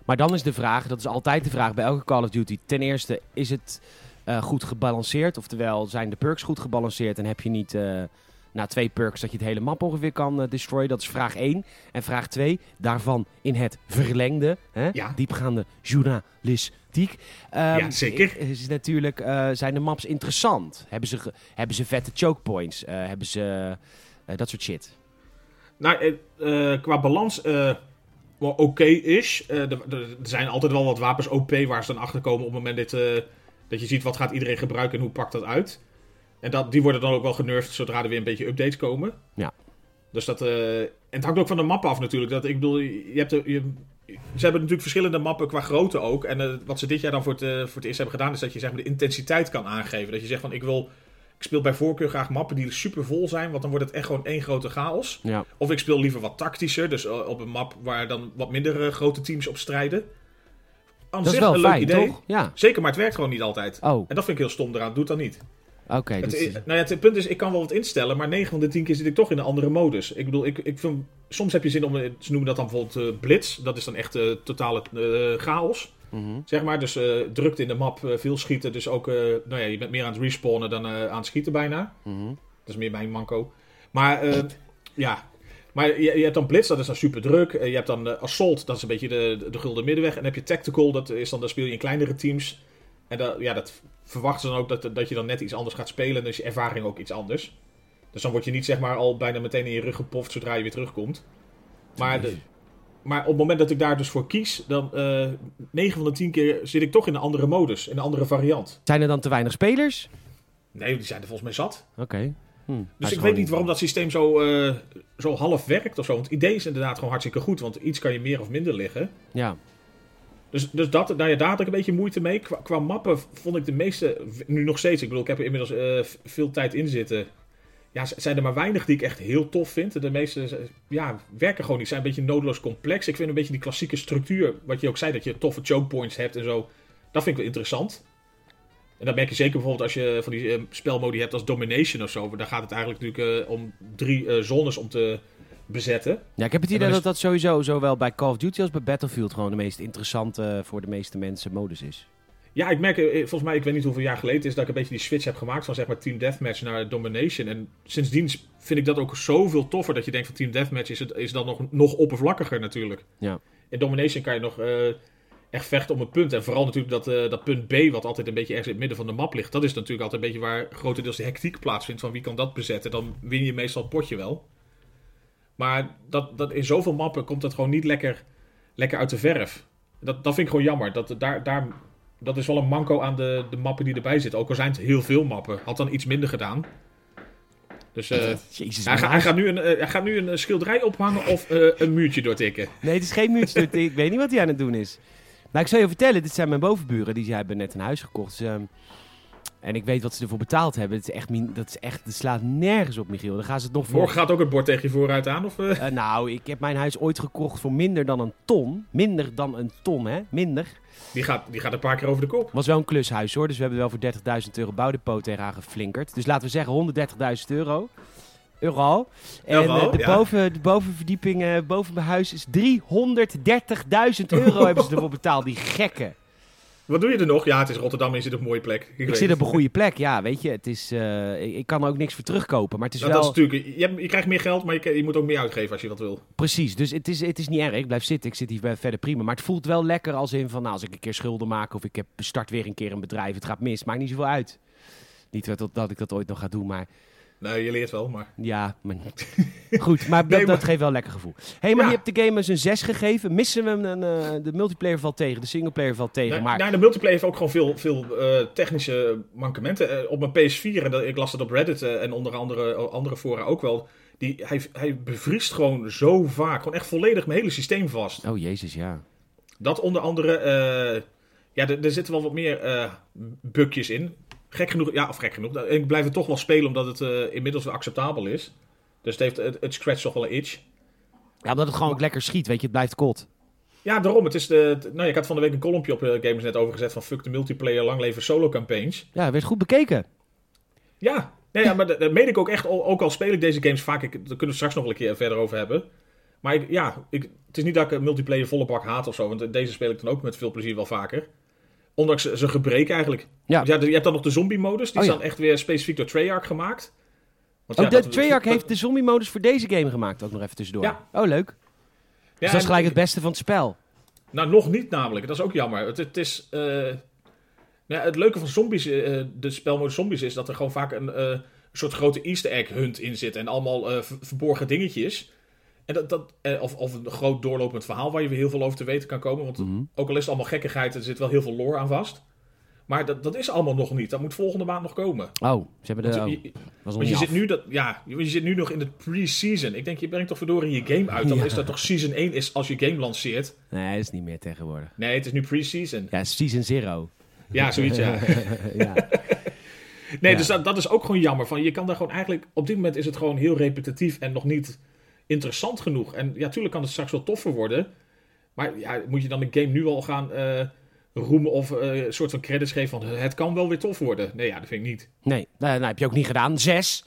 Maar dan is de vraag, dat is altijd de vraag bij elke Call of Duty. Ten eerste, is het uh, goed gebalanceerd? Oftewel, zijn de perks goed gebalanceerd en heb je niet uh, na twee perks dat je het hele map ongeveer kan uh, destroyen? Dat is vraag 1. En vraag 2, daarvan in het verlengde, hè, ja. diepgaande journalistiek. Um, ja, zeker. Is natuurlijk, zijn de maps interessant? Hebben ze, hebben ze vette choke points? hebben ze dat soort shit? Nou, qua balans oké is. Uh, er, er, zijn altijd wel wat wapens OP waar ze dan achter komen op het moment dat, uh, dat je ziet wat gaat iedereen gebruiken en hoe pakt dat uit. En dat, die worden dan ook wel genervd zodra er weer een beetje updates komen. Ja. Dus dat, uh, en het hangt ook van de map af natuurlijk. Dat, ik bedoel, je hebt de, je, ze hebben natuurlijk verschillende mappen qua grootte ook. En wat ze dit jaar dan voor het, voor het eerst hebben gedaan is dat je zeg maar, de intensiteit kan aangeven. Dat je zegt van ik wil ik speel bij voorkeur graag mappen die super vol zijn, want dan wordt het echt gewoon één grote chaos. Ja. Of ik speel liever wat tactischer, dus op een map waar dan wat minder grote teams op strijden. Aan dat is wel een fijn, leuk idee. toch? Ja. Zeker, maar het werkt gewoon niet altijd. Oh, En dat vind ik heel stom eraan, doet dat niet. Oké. Dus- nou ja, het punt is, ik kan wel wat instellen, maar 9 van de 10 keer zit ik toch in een andere modus. Ik bedoel, ik, ik vind, soms heb je zin om, ze noemen dat dan bijvoorbeeld uh, blitz, dat is dan echt uh, totale uh, chaos. Mhm. Zeg maar, dus drukte in de map, veel schieten. Dus ook, nou ja, je bent meer aan het respawnen dan aan het schieten bijna. Mhm. Dat is meer mijn manco. Maar ja, maar je, je, hebt dan Blitz, dat is dan super druk. je hebt dan Assault, dat is een beetje de, de, de gulden middenweg. En dan heb je Tactical, dat is dan, dan speel je in kleinere teams. En dat, ja, dat verwachten ze dan ook dat, dat je dan net iets anders gaat spelen. Dus je ervaring ook iets anders. Dus dan word je niet zeg maar al bijna meteen in je rug gepoft zodra je weer terugkomt. Maar de, maar op het moment dat ik daar dus voor kies, dan uh, 9 van de 10 keer zit ik toch in een andere modus, in een andere variant. Zijn er dan te weinig spelers? Nee, die zijn er volgens mij zat. Oké. Okay. Hm, dus ik weet niet waarom dat systeem zo, uh, zo half werkt of zo. Want het idee is inderdaad gewoon hartstikke goed, want iets kan je meer of minder liggen. Ja. Dus, dus dat, nou ja, daar had ik een beetje moeite mee. Qua, mappen vond ik de meeste, nu nog steeds, ik bedoel, ik heb er inmiddels uh, veel tijd in zitten ja, zijn er maar weinig die ik echt heel tof vind. De meeste ja, werken gewoon niet. Zijn een beetje noodloos complex. Ik vind een beetje die klassieke structuur, wat je ook zei, dat je toffe choke points hebt en zo. Dat vind ik wel interessant. En dat merk je zeker bijvoorbeeld als je van die uh, spelmodi hebt als Domination of zo. Daar gaat het eigenlijk natuurlijk uh, om drie zones om te bezetten. Ja, ik heb het idee dat dat sowieso zowel bij Call of Duty als bij Battlefield gewoon de meest interessante voor de meeste mensen modus is. Ja, ik merk, volgens mij, ik weet niet hoeveel jaar geleden het is dat ik een beetje die switch heb gemaakt van zeg maar Team Deathmatch naar Domination. En sindsdien vind ik dat ook zoveel toffer dat je denkt van Team Deathmatch is, het, is dan nog, nog oppervlakkiger natuurlijk. Ja. In Domination kan je nog uh, echt vechten om een punt. En vooral natuurlijk dat, uh, dat punt B, wat altijd een beetje ergens in het midden van de map ligt. Dat is natuurlijk altijd een beetje waar grotendeels de hectiek plaatsvindt van wie kan dat bezetten. Dan win je meestal het potje wel. Maar dat, dat in zoveel mappen komt dat gewoon niet lekker, lekker uit de verf. Dat, dat vind ik gewoon jammer. Dat, daar, daar dat is wel een manco aan de, de mappen die erbij zitten. Ook al zijn het heel veel mappen. Had dan iets minder gedaan. Dus uh, Jezus, hij, ga, hij, gaat nu een, uh, hij gaat nu een schilderij ophangen of uh, een muurtje doortikken. Nee, het is geen muurtje doortikken. ik weet niet wat hij aan het doen is. Nou, ik zal je vertellen. Dit zijn mijn bovenburen. Die hebben net een huis gekocht. Dus, um, en ik weet wat ze ervoor betaald hebben. Het is echt, dat is echt, dat slaat nergens op, Michiel. Dan gaan ze het nog voor. Morgen gaat ook het bord tegen je vooruit aan? Of, uh, nou, ik heb mijn huis ooit gekocht voor minder dan een ton. Minder dan een ton, hè? Minder. Die gaat, die gaat een paar keer over de kop. Was wel een klushuis hoor. Dus we hebben wel voor 30.000 euro bouwdepot tegenaan geflinkerd. Dus laten we zeggen 130.000 euro. Euro. En Euro, uh, de, ja. boven, de bovenverdieping boven mijn huis is 330.000 euro hebben ze ervoor betaald. Die gekken. Wat doe je er nog? Ja, het is Rotterdam en je zit op een mooie plek. Ik, ik zit op een goede plek, ja, weet je. Het is, uh, ik, kan er ook niks voor terugkopen, maar het is nou, wel... Dat is natuurlijk, je, je, krijgt meer geld, maar je, je, moet ook meer uitgeven als je dat wil. Precies, dus het is, het is niet erg. Ik blijf zitten, ik zit hier verder prima. Maar het voelt wel lekker als in van, nou, als ik een keer schulden maak... of ik heb, start weer een keer een bedrijf, het gaat mis. Maakt niet zoveel uit. Niet dat, dat ik dat ooit nog ga doen, maar... Nee, je leert wel, maar... Ja, maar goed. Maar, nee, dat, maar... dat, geeft wel een lekker gevoel. Hé, hey, maar ja. je hebt de game eens een 6 gegeven. Missen we hem? Een, uh, de multiplayer valt tegen, de singleplayer valt tegen. Nee, maar... nou, de multiplayer heeft ook gewoon veel, veel uh, technische mankementen. Uh, op mijn PS4, en dat, ik las dat op Reddit en onder andere andere fora ook wel... Die, hij, hij bevriest gewoon zo vaak. Gewoon echt volledig mijn hele systeem vast. Oh, jezus, ja. Dat onder andere... ja, er, zitten wel wat meer bugjes in gek genoeg, ja, of gek genoeg. Ik blijf het toch wel spelen omdat het eh, inmiddels wel acceptabel is. Dus het, heeft, het, het scratcht toch wel een itch. Ja, omdat het gewoon ook lekker schiet, weet je. Het blijft kot. Ja, daarom. Het is de, nou, ik had van de week een kolompje op eh, Gamers net overgezet van fuck de multiplayer, lang leven solo campaigns. Ja, werd goed bekeken. Ja, nee, ja maar dat, dat meen ik ook echt. Ook al speel ik deze games vaak, ik, daar kunnen we straks nog wel een keer verder over hebben. Maar ik, ja, ik, het is niet dat ik een multiplayer volle bak haat of zo, want deze speel ik dan ook met veel plezier wel vaker. Ondanks zijn gebreken eigenlijk. Ja. Want ja, je hebt dan nog de zombie-modus, die Oh, is dan echt weer specifiek door Treyarch gemaakt. Want de Treyarch dat- heeft de zombie-modus voor deze game gemaakt, ook nog even tussendoor. Ja. Oh, leuk. Dus dat is gelijk het beste van het spel. Nou, nog niet namelijk. Dat is ook jammer. Het, het is... eh, nou ja, het leuke van zombies, eh, de spelmodus zombies, is dat er gewoon vaak een, eh, een soort grote easter egg hunt in zit. En allemaal ver- verborgen dingetjes. En dat, dat, eh, of, of een groot doorlopend verhaal waar je weer heel veel over te weten kan komen. Want Mhm. ook al is het allemaal gekkigheid, er zit wel heel veel lore aan vast. Maar dat, dat is allemaal nog niet. Dat moet volgende maand nog komen. Oh, ze hebben de... Want je, want je zit nu dat, ja, je zit nu nog in de pre-season. Ik denk, je brengt toch verdorie je game uit. Dan Ja. is dat toch season 1 is als je game lanceert. Nee, dat is niet meer tegenwoordig. Nee, het is nu pre-season. Ja, Season Zero. Ja, zoiets ja. ja. Nee, Ja. dus dat, dat is ook gewoon jammer. Van, je kan daar gewoon eigenlijk... Op dit moment is het gewoon heel repetitief en nog niet interessant genoeg. En ja, tuurlijk kan het straks wel toffer worden. Maar ja, moet je dan de game nu al gaan eh, roemen of eh, een soort van credits geven van... Het kan wel weer tof worden. Nee, ja, dat vind ik niet. Nee, nou, nou, heb je ook niet gedaan. Zes.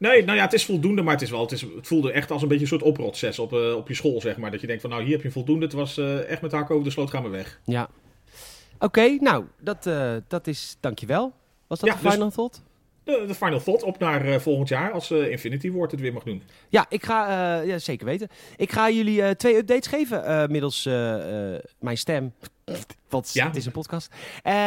Nee, nou ja, het is voldoende, maar het, is wel, het, is, het voelde echt als een beetje een soort oprotzes op, eh, op je school, zeg maar. Dat je denkt van, nou, hier heb je voldoende. Het was eh, echt met hakken over de sloot, gaan we weg. Ja. Oké, nou, dat, eh, dat is... Dankjewel. Was dat Ja, de dus- final thought? De, de final thought op naar eh, volgend jaar, als eh, Infinity Ward het weer mag doen. Ja, ik ga, eh, ja, zeker weten. Ik ga jullie twee updates geven middels mijn stem. Want Ja. het is een podcast.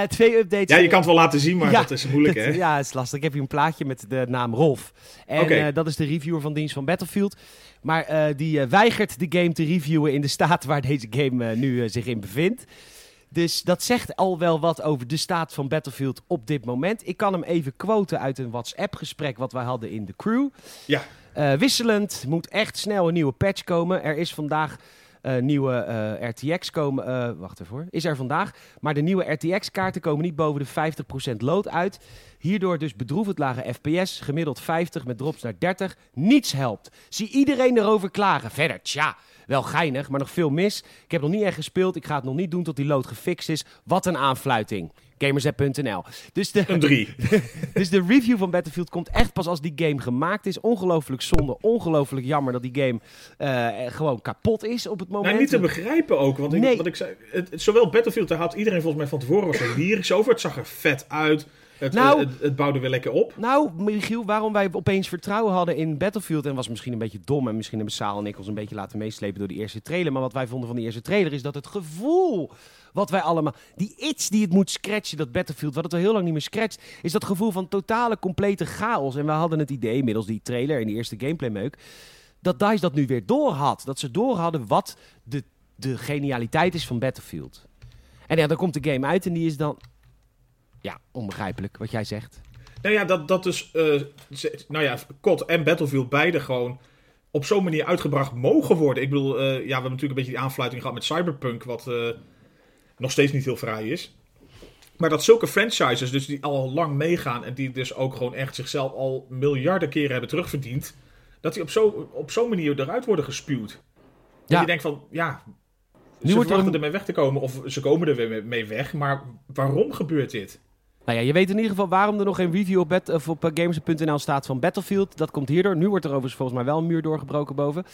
Twee updates. Ja, je kan het wel laten zien, maar Ja, dat is moeilijk, Dat- hè? Ja, het is lastig. Ik heb hier een plaatje met de naam Rolf. En dat is de reviewer van dienst van Battlefield. Maar die weigert de game te reviewen in de staat waar deze game nu zich in bevindt. Dus dat zegt al wel wat over de staat van Battlefield op dit moment. Ik kan hem even quoten uit een WhatsApp-gesprek wat wij hadden in de crew. Ja. Eh, wisselend, moet echt snel een nieuwe patch komen. Er is vandaag eh, nieuwe eh, RTX komen. wacht even hoor. Is er vandaag. Maar de nieuwe RTX-kaarten komen niet boven de 50% load uit. Hierdoor dus bedroevend lage FPS. Gemiddeld 50 met drops naar 30. Niets helpt. Zie iedereen erover klagen. Verder, tja. Wel geinig, maar nog veel mis. Ik heb nog niet echt gespeeld. Ik ga het nog niet doen tot die load gefixt is. Wat een aanfluiting. Gamerset.nl. Dus de, Een 3. dus de review van Battlefield komt echt pas als die game gemaakt is. Ongelooflijk zonde, ongelooflijk jammer dat die game eh, gewoon kapot is op het moment. Nou, niet te begrijpen ook, want ik, Nee. wat ik zei, het- zowel Battlefield, daar had iedereen volgens mij van tevoren was er lyrisch over. Het zag er vet uit. Het, Nou. het, het bouwde weer lekker op. Nou, Michiel, waarom wij opeens vertrouwen hadden in Battlefield... en was misschien een beetje dom en misschien hebben Saal en ik ons een beetje laten meeslepen door die eerste trailer... maar wat wij vonden van die eerste trailer is dat het gevoel wat wij allemaal... die iets die het moet scratchen, dat Battlefield, wat het al heel lang niet meer scratcht... is dat gevoel van totale, complete chaos. En we hadden het idee, middels die trailer en die eerste gameplaymeuk... dat DICE dat nu weer door had. Dat ze door hadden wat de, de genialiteit is van Battlefield. En ja, dan komt de game uit en die is dan... Ja, onbegrijpelijk wat jij zegt. Nou ja, dat, dat dus, ze- nou ja, COD en Battlefield beide gewoon op zo'n manier uitgebracht mogen worden. Ik bedoel, eh, ja, we hebben natuurlijk een beetje die aanfluiting gehad met Cyberpunk, wat eh, nog steeds niet heel fraai is. Maar dat zulke franchises, dus die al lang meegaan en die dus ook gewoon echt zichzelf al miljarden keren hebben terugverdiend, dat die op zo'n op zo'n manier eruit worden gespuwd. Dat Ja. je denkt van, ja, Nu ze wordt er verwachten ermee weg te komen of ze komen er weer mee weg, maar waarom gebeurt dit? Nou ja, je weet in ieder geval waarom er nog geen review op, bet- op eh, Gamers.nl staat van Battlefield. Dat komt hierdoor. Nu wordt er overigens volgens mij wel een muur doorgebroken boven.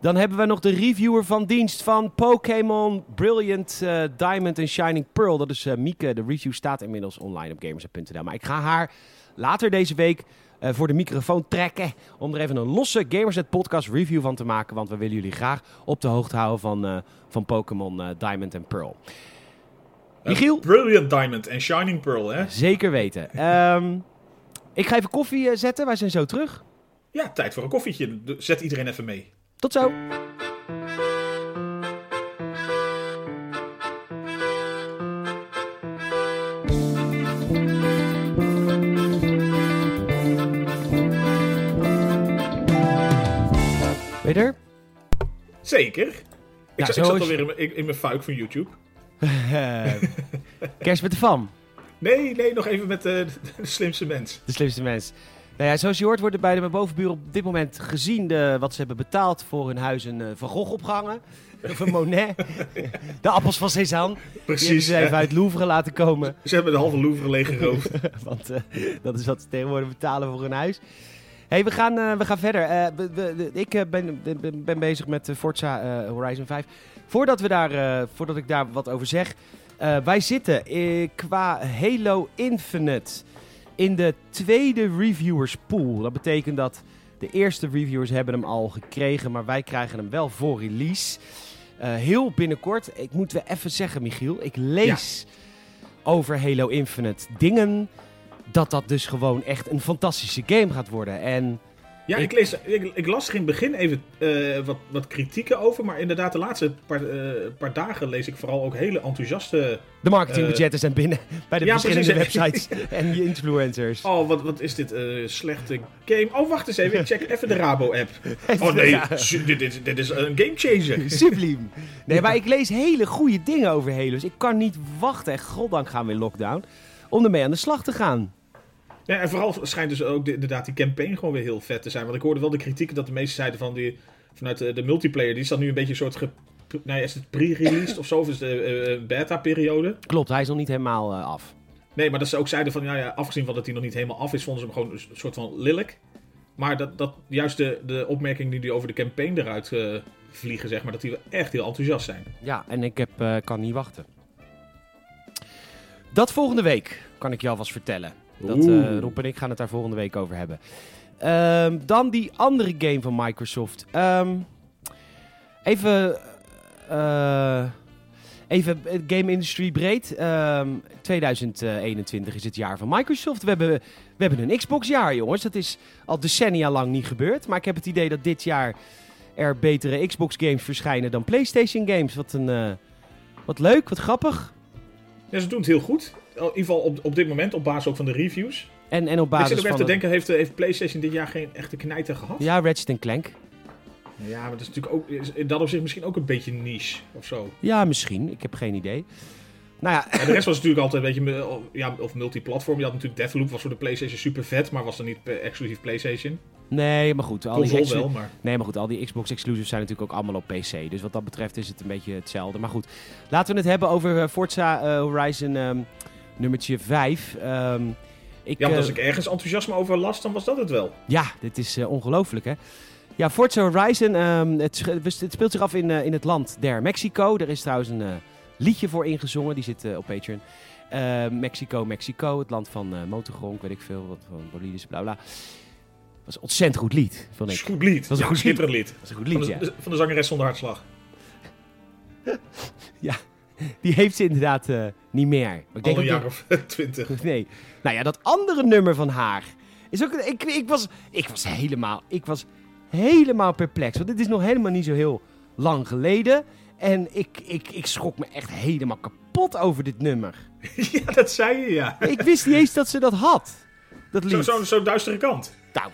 Dan hebben we nog de reviewer van dienst van Pokémon Brilliant eh, Diamond en Shining Pearl. Dat is eh, Mieke. De review staat inmiddels online op Gamers.nl. Maar ik ga haar later deze week voor de microfoon trekken. Om er even een losse Gamersnet podcast review van te maken. Want we willen jullie graag op de hoogte houden van, van Pokémon Diamond en Pearl. Michiel? Brilliant Diamond en Shining Pearl, hè? Zeker weten. Ehm, ik ga even koffie eh, zetten. Wij zijn zo terug. Ja, tijd voor een koffietje. Zet iedereen even mee. Tot zo. Ben je er? Zeker. Ik, Ja, zat, ik alweer in, mijn- in, in mijn fuik van YouTube. Eh, Kerst met de fam. Nee, nee, nog even met eh, de slimste mens. De slimste mens. Nou ja, zoals je hoort worden bij de bovenburen op dit moment gezien de, wat ze hebben betaald voor hun huis een eh, Van Gogh opgehangen. Of een Monet. de appels van Cézanne. Die Precies. ze even uit Louvre laten komen. Ze hebben de halve Louvre leeggeroofd. Want dat is wat ze tegenwoordig betalen voor hun huis. hey, we, gaan, we gaan verder. We- we- we- ik ben, ben, ben bezig met Forza Horizon 5. Voordat, we daar, eh, voordat ik daar wat over zeg. eh, wij zitten eh, qua Halo Infinite in de tweede reviewers pool. Dat betekent dat de eerste reviewers hebben hem al gekregen. Maar wij krijgen hem wel voor release. Heel binnenkort. Ik moet wel even zeggen, Michiel. Ik lees over Halo Infinite dingen. Dat dat dus gewoon echt een fantastische game gaat worden. En Ja, Ik- ik, lees, ik, ik las er in het begin even eh, wat, wat kritieken over. Maar inderdaad, de laatste paar, eh, paar dagen lees ik vooral ook hele enthousiaste... de marketingbudgetten zijn binnen bij de ja, verschillende precies. websites en je influencers. Oh, wat, wat is dit eh, slechte game. Oh, wacht eens even. Ik check even de Rabo-app. Oh nee, dit, is- dit is een gamechanger. Subliem. Nee, maar ik lees hele goede dingen over Halo. Dus ik kan niet wachten. En goddank gaan we in lockdown. Om ermee aan de slag te gaan. Ja, en vooral schijnt dus ook de- inderdaad die campaign gewoon weer heel vet te zijn. Want ik hoorde wel de kritieken dat de meeste zeiden van die, vanuit de, de multiplayer, die is dan nu een beetje een soort ge, nou ja, is het pre-released of zo, of is de eh, beta-periode? Klopt, hij is nog niet helemaal eh, af. Nee, maar dat ze ook zeiden van, ja, ja, afgezien van dat hij nog niet helemaal af is, vonden ze hem gewoon een soort van lelijk. Maar dat, dat juist de, de opmerking die die over de campaign eruit eh, vliegen, zeg maar, dat die wel echt heel enthousiast zijn. Ja, en ik heb, eh, kan niet wachten. Dat volgende week, kan ik je alvast vertellen. Dat, eh, Rob en ik gaan het daar volgende week over hebben. Ehm, dan die andere game van Microsoft. Ehm, even... eh, even het game industry breed. Ehm, 2021 is het jaar van Microsoft. We hebben, we hebben een Xbox-jaar, jongens. Dat is al decennia lang niet gebeurd. Maar ik heb het idee dat dit jaar er betere Xbox-games verschijnen dan PlayStation-games. Wat, een, eh, wat leuk, wat grappig. Ja, ze doen het heel goed. In ieder geval op, op dit moment, op basis ook van de reviews. En, en op ik basis zit ook even te denken, heeft, heeft PlayStation dit jaar geen echte knijter gehad? Ja, Ratchet Clank. Ja, maar dat is natuurlijk ook in dat opzicht misschien ook een beetje niche of zo. Ja, misschien. Ik heb geen idee. Nou ja, En de rest was natuurlijk altijd een beetje ja, of multiplatform. Je had natuurlijk Deathloop, was voor de PlayStation super vet, maar was dan niet eh, exclusief PlayStation. nee, maar goed. Al die, wel, maar nee, maar goed, al die Xbox exclusives zijn natuurlijk ook allemaal op PC. Dus wat dat betreft is het een beetje hetzelfde. Maar goed, laten we het hebben over eh, Forza eh, Horizon ehm, nummertje 5. Ehm, ik, ja, want eh, als ik ergens enthousiasme over las, dan was dat het wel. Ja, dit is eh, ongelooflijk, hè? Ja, Forza Horizon, ehm, het, speelt zich af in, eh, in het land der Mexico. Er is trouwens een liedje voor ingezongen, die zit op Patreon. Eh, Mexico, Mexico, het land van motorgronk, weet ik veel, wat van bolides, bla bla. was een ontzettend goed lied, vond is ik. een goed lied. Dat is een Ja, goed schitterend lied. Dat is een goed Van lied, ja. de, van de zangeres zonder hartslag. Die heeft ze inderdaad eh, niet meer. Maar ik Al een jaar of twintig. Nee. Nou ja, dat andere nummer van haar. Is ook, ik, ik, was, ik was helemaal. Ik was helemaal perplex. Want dit is nog helemaal niet zo heel lang geleden. En ik, ik, ik schrok me echt helemaal kapot over dit nummer. ja, dat zei je, ja. Ik wist niet eens dat ze dat had. Dat Zo'n lied. zo, zo duistere kant. Nou,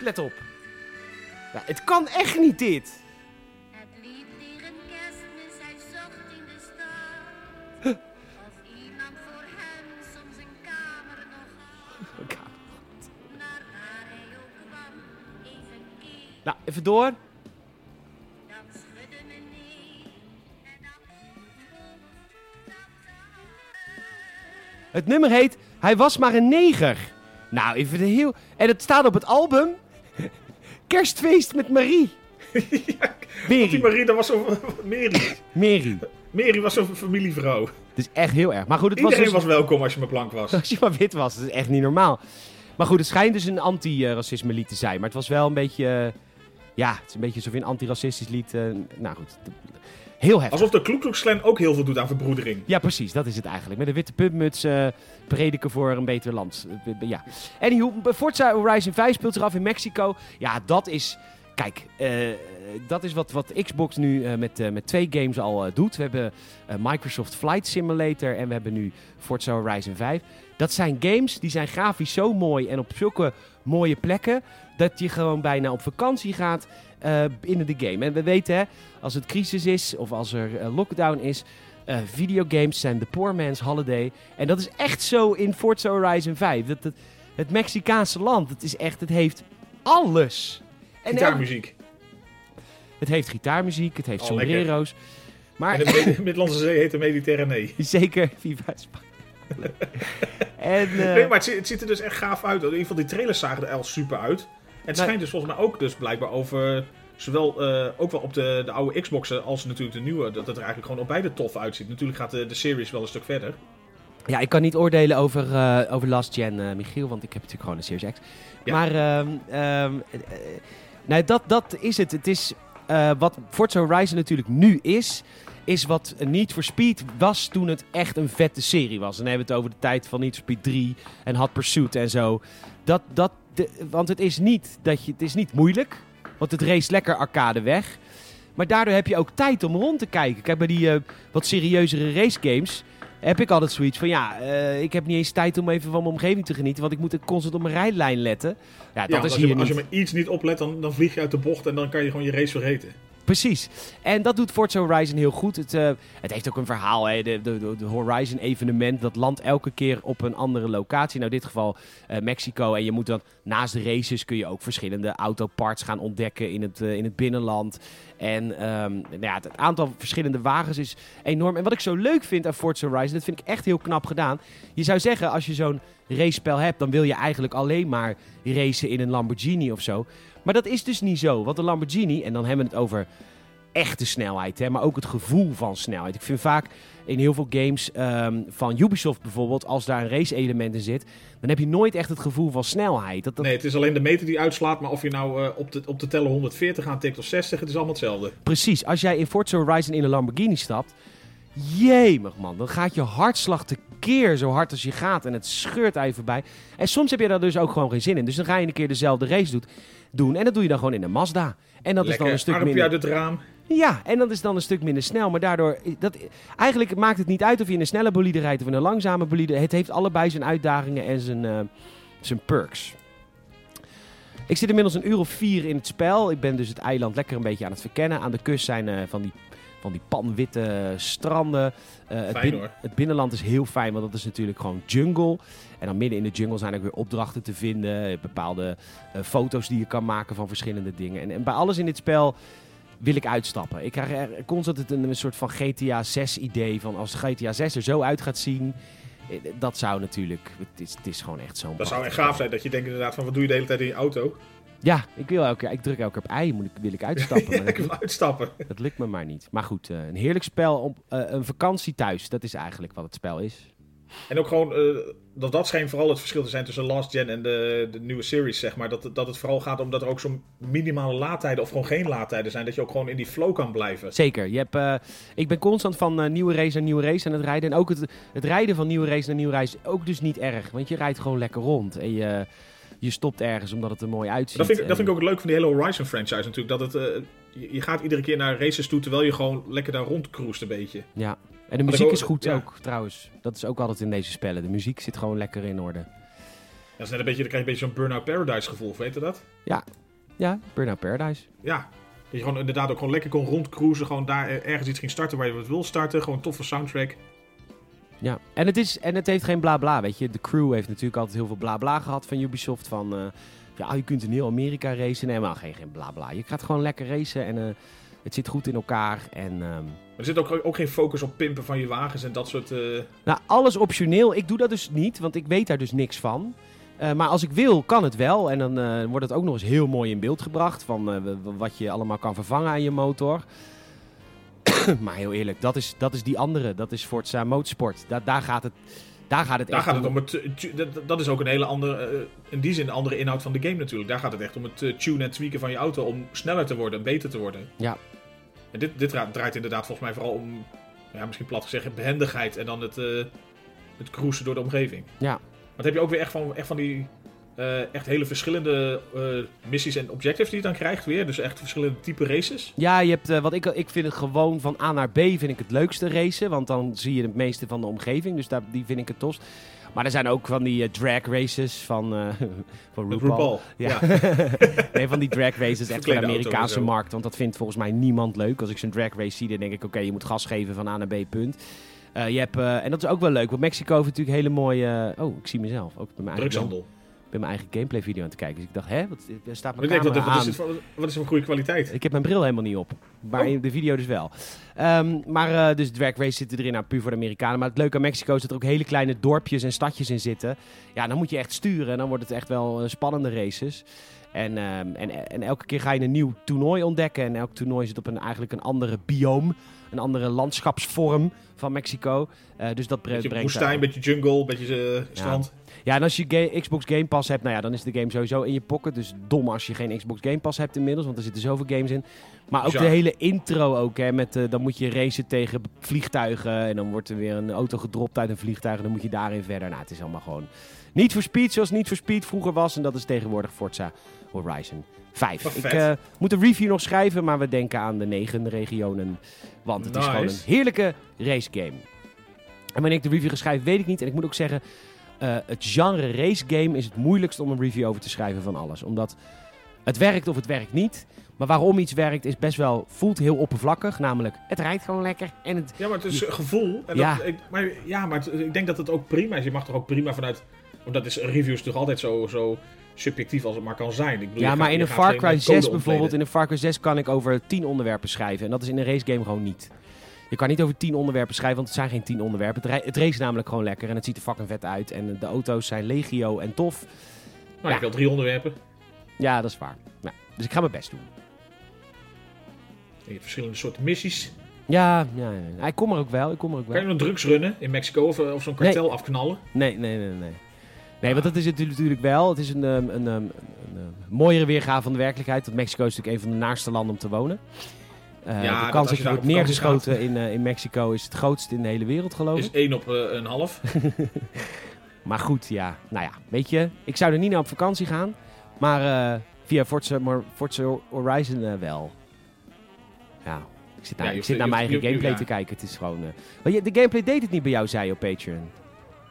let op. Het kan echt niet dit. Even door. Het nummer heet Hij was maar een neger. Nou, even de heel... En het staat op het album... Kerstfeest met Marie. Die Mary. Marie, dat was zo'n... Mary. Mary. Mary was zo'n familievrouw. Het is echt heel erg. Maar goed, het Iedereen was, was, dus, welkom als je maar blank was. als je maar wit was. Dat is echt niet normaal. Maar goed, het schijnt dus een anti-racisme lied te zijn. Maar het was wel een beetje... eh, ja, het is een beetje alsof je een antiracistisch lied... eh, nou goed, heel heftig. Alsof de Klan ook heel veel doet aan verbroedering. Ja, precies. Dat is het eigenlijk. Met een witte puntmuts eh, prediken voor een beter land. B- ja. Anywho, Forza Horizon 5 speelt zich af in Mexico. Ja, dat is... Kijk, dat is wat, wat Xbox nu met, met twee games al doet. We hebben Microsoft Flight Simulator en we hebben nu Forza Horizon 5. Dat zijn games die zijn grafisch zo mooi en op zulke mooie plekken... dat je gewoon bijna op vakantie gaat eh, in de game. En we weten, hè, als het crisis is of als er eh, lockdown is... eh, videogames zijn the poor man's holiday. En dat is echt zo in Forza Horizon 5. Dat, dat, het Mexicaanse land, het is echt, het heeft alles. En Gitaarmuziek. het heeft gitaarmuziek, het heeft Oh, lekker. sombrero's. Maar En de Middellandse Zee heet de Mediterranee. zeker, Viva Spanje. en, Nee, maar het, ziet- het ziet er dus echt gaaf uit. In ieder geval, die trailers zagen er al super uit. Het Nee. schijnt dus volgens mij ook dus blijkbaar over... Zowel eh, ook wel op de, de oude Xboxen als natuurlijk de nieuwe. Dat het er eigenlijk gewoon op beide tof uitziet. Natuurlijk gaat de, de series wel een stuk verder. Ja, ik kan niet oordelen over, eh, over Last Gen, eh, Michiel, want ik heb natuurlijk gewoon een Series X. Ja. Maar ehm ehm, eh, eh, nou, dat, dat is het. Het is wat Forza Horizon natuurlijk nu is, is wat Need for Speed was toen het echt een vette serie was. En dan hebben we het over de tijd van Need for Speed 3 en Hot Pursuit en zo. Dat, dat, de, want het is, niet dat je, het is niet moeilijk, want het race lekker arcade weg. Maar daardoor heb je ook tijd om rond te kijken. Kijk, bij die eh, wat serieuzere racegames heb ik altijd zoiets van... ja, eh, ik heb niet eens tijd om even van mijn omgeving te genieten... want ik moet constant op mijn rijlijn letten. Ja, dat Ja, is als, hier je, als niet. je maar iets niet oplet, dan, dan vlieg je uit de bocht en dan kan je gewoon je race vergeten. Precies. En dat doet Forza Horizon heel goed. Het, eh, het heeft ook een verhaal. Hè. De, de, de- de Horizon evenement, dat landt elke keer op een andere locatie. Nou, in dit geval eh, Mexico. En je moet dan naast de races kun je ook verschillende autoparts gaan ontdekken in het, eh, in het binnenland. En ehm, nou ja, het aantal verschillende wagens is enorm. En wat ik zo leuk vind aan Forza Horizon, dat vind ik echt heel knap gedaan. Je zou zeggen, als je zo'n race-spel hebt, dan wil je eigenlijk alleen maar racen in een Lamborghini of zo. Maar dat is dus niet zo. Want de Lamborghini, en dan hebben we het over echte snelheid, hè, maar ook het gevoel van snelheid. Ik vind vaak in heel veel games ehm, van Ubisoft bijvoorbeeld, als daar een race-element in zit, dan heb je nooit echt het gevoel van snelheid. Dat, dat, Nee, het is alleen de meter die uitslaat, maar of je nou eh, op, de, op de teller 140 aantikt of 60, het is allemaal hetzelfde. Precies, als jij in Forza Horizon in een Lamborghini stapt, jemig man, dan gaat je hartslag tekeer zo hard als je gaat en het scheurt even voorbij. En soms heb je daar dus ook gewoon geen zin in. Dus dan ga je een keer dezelfde race doet, doen en dat doe je dan gewoon in een Mazda. En dat is dan een stuk armpje minder... uit het raam. Ja, en dat is dan een stuk minder snel. Maar daardoor, dat, eigenlijk maakt het niet uit of je in een snelle bolide rijdt of in een langzame bolide. Het heeft allebei zijn uitdagingen en zijn, eh, zijn perks. Ik zit inmiddels een uur of vier in het spel. Ik ben dus het eiland lekker een beetje aan het verkennen. Aan de kust zijn eh, van, die, van die panwitte stranden. Eh, het, Fijn, bin- hoor. het binnenland is heel fijn, want dat is natuurlijk gewoon jungle. En dan midden in de jungle zijn ook weer opdrachten te vinden. Bepaalde eh, foto's die je kan maken van verschillende dingen. En, en bij alles in dit spel wil ik uitstappen. Ik krijg er constant een, een soort van GTA 6 idee van als GTA 6 er zo uit gaat zien. eh, Dat zou natuurlijk, het is, het is gewoon echt zo'n... Dat zou echt gaaf zijn, dat je denkt inderdaad van, wat doe je de hele tijd in je auto? Ja, ik, wil elke, ik druk elke keer op ei, moet ik, wil ik uitstappen. maar ik dat, wil uitstappen. dat lukt me maar niet. Maar goed, eh, een heerlijk spel, op, eh, een vakantie thuis. Dat is eigenlijk wat het spel is. En ook gewoon, eh, dat, dat schijnt vooral het verschil te zijn tussen Last Gen en de, de nieuwe series, zeg maar. Dat, dat het vooral gaat om dat er ook zo'n minimale laadtijden of gewoon geen laadtijden zijn. Dat je ook gewoon in die flow kan blijven. Zeker. Je hebt, ik ben constant van nieuwe race naar nieuwe race aan het rijden. En ook het, het rijden van nieuwe race naar nieuwe race ook dus niet erg. Want je rijdt gewoon lekker rond. En je, je stopt ergens omdat het er mooi uitziet. Dat vind, ik, dat En- vind ik ook leuk van die hele Horizon franchise natuurlijk. Dat het, eh, je, je gaat iedere keer naar races toe terwijl je gewoon lekker daar rondcruist een beetje. Ja. En de muziek is goed ja. ook, trouwens. Dat is ook altijd in deze spellen. De muziek zit gewoon lekker in orde. Dat is net een beetje, dan krijg je een beetje zo'n Burnout Paradise gevoel, weet je dat? Ja, Burnout Paradise. Ja. Dat je gewoon inderdaad ook gewoon lekker kon rondcruisen. Gewoon daar ergens iets ging starten waar je wat wil starten. Gewoon toffe soundtrack. Ja, en het, is, en het heeft geen bla bla, weet je. De crew heeft natuurlijk altijd heel veel bla bla gehad van Ubisoft. Van, eh, ja, je kunt in heel Amerika racen. Nee, maar geen, geen bla bla. Je gaat gewoon lekker racen en eh, het zit goed in elkaar. En ehm, Er zit ook, ook geen focus op pimpen van je wagens en dat soort... eh, nou, alles optioneel. Ik doe dat dus niet, want ik weet daar dus niks van. Maar als ik wil, kan het wel. En dan wordt het ook nog eens heel mooi in beeld gebracht. Van wat je allemaal kan vervangen aan je motor. maar heel eerlijk, dat is, dat is die andere. Dat is Forza Motorsport. Da daar gaat het, daar gaat het Daar echt gaat het om het. eh, dat, dat is ook een hele andere. eh, in die zin een andere inhoud van de game natuurlijk. Daar gaat het echt om het eh, tunen en tweaken van je auto. Om sneller te worden, beter te worden. Ja. En dit, dit dra- draait inderdaad volgens mij vooral om. Ja, misschien plat gezegd, behendigheid. En dan het, het cruisen door de omgeving. Ja. Maar heb je ook weer echt van, echt van die. Eh, echt hele verschillende eh, missies en objectives die je dan krijgt weer. Dus echt verschillende type races. Ja, je hebt, eh, wat ik, ik vind het gewoon van A naar B vind ik het leukste racen. Want dan zie je het meeste van de omgeving. Dus daar, die vind ik het tost. Maar er zijn ook van die drag races van, van RuPaul. RuPaul. Ja. nee, van die drag races echt voor Verklede de Amerikaanse markt. Want dat vindt volgens mij niemand leuk. Als ik zo'n drag race zie, dan denk ik... Oké, je moet gas geven van A naar B, punt. Je hebt, en dat is ook wel leuk. Want Mexico heeft natuurlijk hele mooie... oh, ik zie mezelf. Ook bij mijn Drugshandel. Bij mijn eigen gameplay video aan het kijken. Dus ik dacht, hè? Wat, staat mijn denk, wat, is aan. het, wat is het goede kwaliteit? Ik heb mijn bril helemaal niet op. Maar Oh. de video dus wel. Ehm, maar eh, dus drag race zitten erin, nou, puur voor de Amerikanen. Maar het leuke aan Mexico is dat er ook hele kleine dorpjes en stadjes in zitten. Ja, dan moet je echt sturen. En dan wordt het echt wel eh, spannende races. En, ehm, en, en elke keer ga je een nieuw toernooi ontdekken. En elk toernooi zit op een, eigenlijk een andere bioom. Een andere landschapsvorm van Mexico. Eh, dus dat bre- Beetje brengt... woestijn, beetje jungle, beetje strand. Ja, en als je ga- Xbox Game Pass hebt, nou ja, dan is de game sowieso in je pocket. Dus dom als je geen Xbox Game Pass hebt inmiddels, want er zitten zoveel games in. Maar ook Ja. de hele intro ook, hè, met, eh, dan moet je racen tegen vliegtuigen en dan wordt er weer een auto gedropt uit een vliegtuig en dan moet je daarin verder. Nou, het is allemaal gewoon niet voor Speed zoals niet voor Speed vroeger was en dat is tegenwoordig Forza Horizon 5. Wat Ik eh, moet een review nog schrijven, maar we denken aan de negen regionen, want het is gewoon een heerlijke race game. En wanneer ik de review ga schrijven, weet ik niet. En ik moet ook zeggen, eh, het genre race game is het moeilijkst om een review over te schrijven van alles. Omdat het werkt of het werkt niet. Maar waarom iets werkt is best wel, voelt heel oppervlakkig. Namelijk, het rijdt gewoon lekker. En het, Ja, maar het is gevoel. En Ja. dat, ik, maar, ja, maar het- ik denk dat het ook prima is. Je mag er ook prima vanuit... Want dat is reviews toch altijd zo, zo subjectief als het maar kan zijn. Ik bedoel, ja, maar gaat- in een Far Cry code 6 ontleden. bijvoorbeeld, in een Far Cry 6 kan ik over 10 onderwerpen schrijven. En dat is in een race game gewoon niet. Je kan niet over 10 onderwerpen schrijven, want het zijn geen 10 onderwerpen. Het, race namelijk gewoon lekker en het ziet er fucking vet uit. En de auto's zijn legio en tof. Nou, Ja. ik wil drie onderwerpen. Ja, dat is waar. Dus ik ga mijn best doen. Je hebt verschillende soorten missies. Ja, ja, ja. Ik kom er ook wel. Ik kom er ook Kan je wel. nog drugs runnen in Mexico of, of zo'n kartel afknallen? Nee, nee, nee, nee. Nee, want dat is het natuurlijk wel. Het is een, ehm, een, ehm, een, ehm, mooiere weergave van de werkelijkheid. Want Mexico is natuurlijk een van de naarste landen om te wonen. Eh, Ja, de kans dat je wordt neergeschoten in, eh, in Mexico is het grootste in de hele wereld, geloof ik. Is één op eh, een half. Maar goed, ja. Nou ja, weet je, ik zou er niet naar op vakantie gaan. Maar via Forza, maar Forza Horizon wel. Ja, ik zit naar, Ja, ik zit naar mijn eigen gameplay ja. te kijken. Het is gewoon... maar je, de gameplay deed het niet bij jou, zei je op Patreon.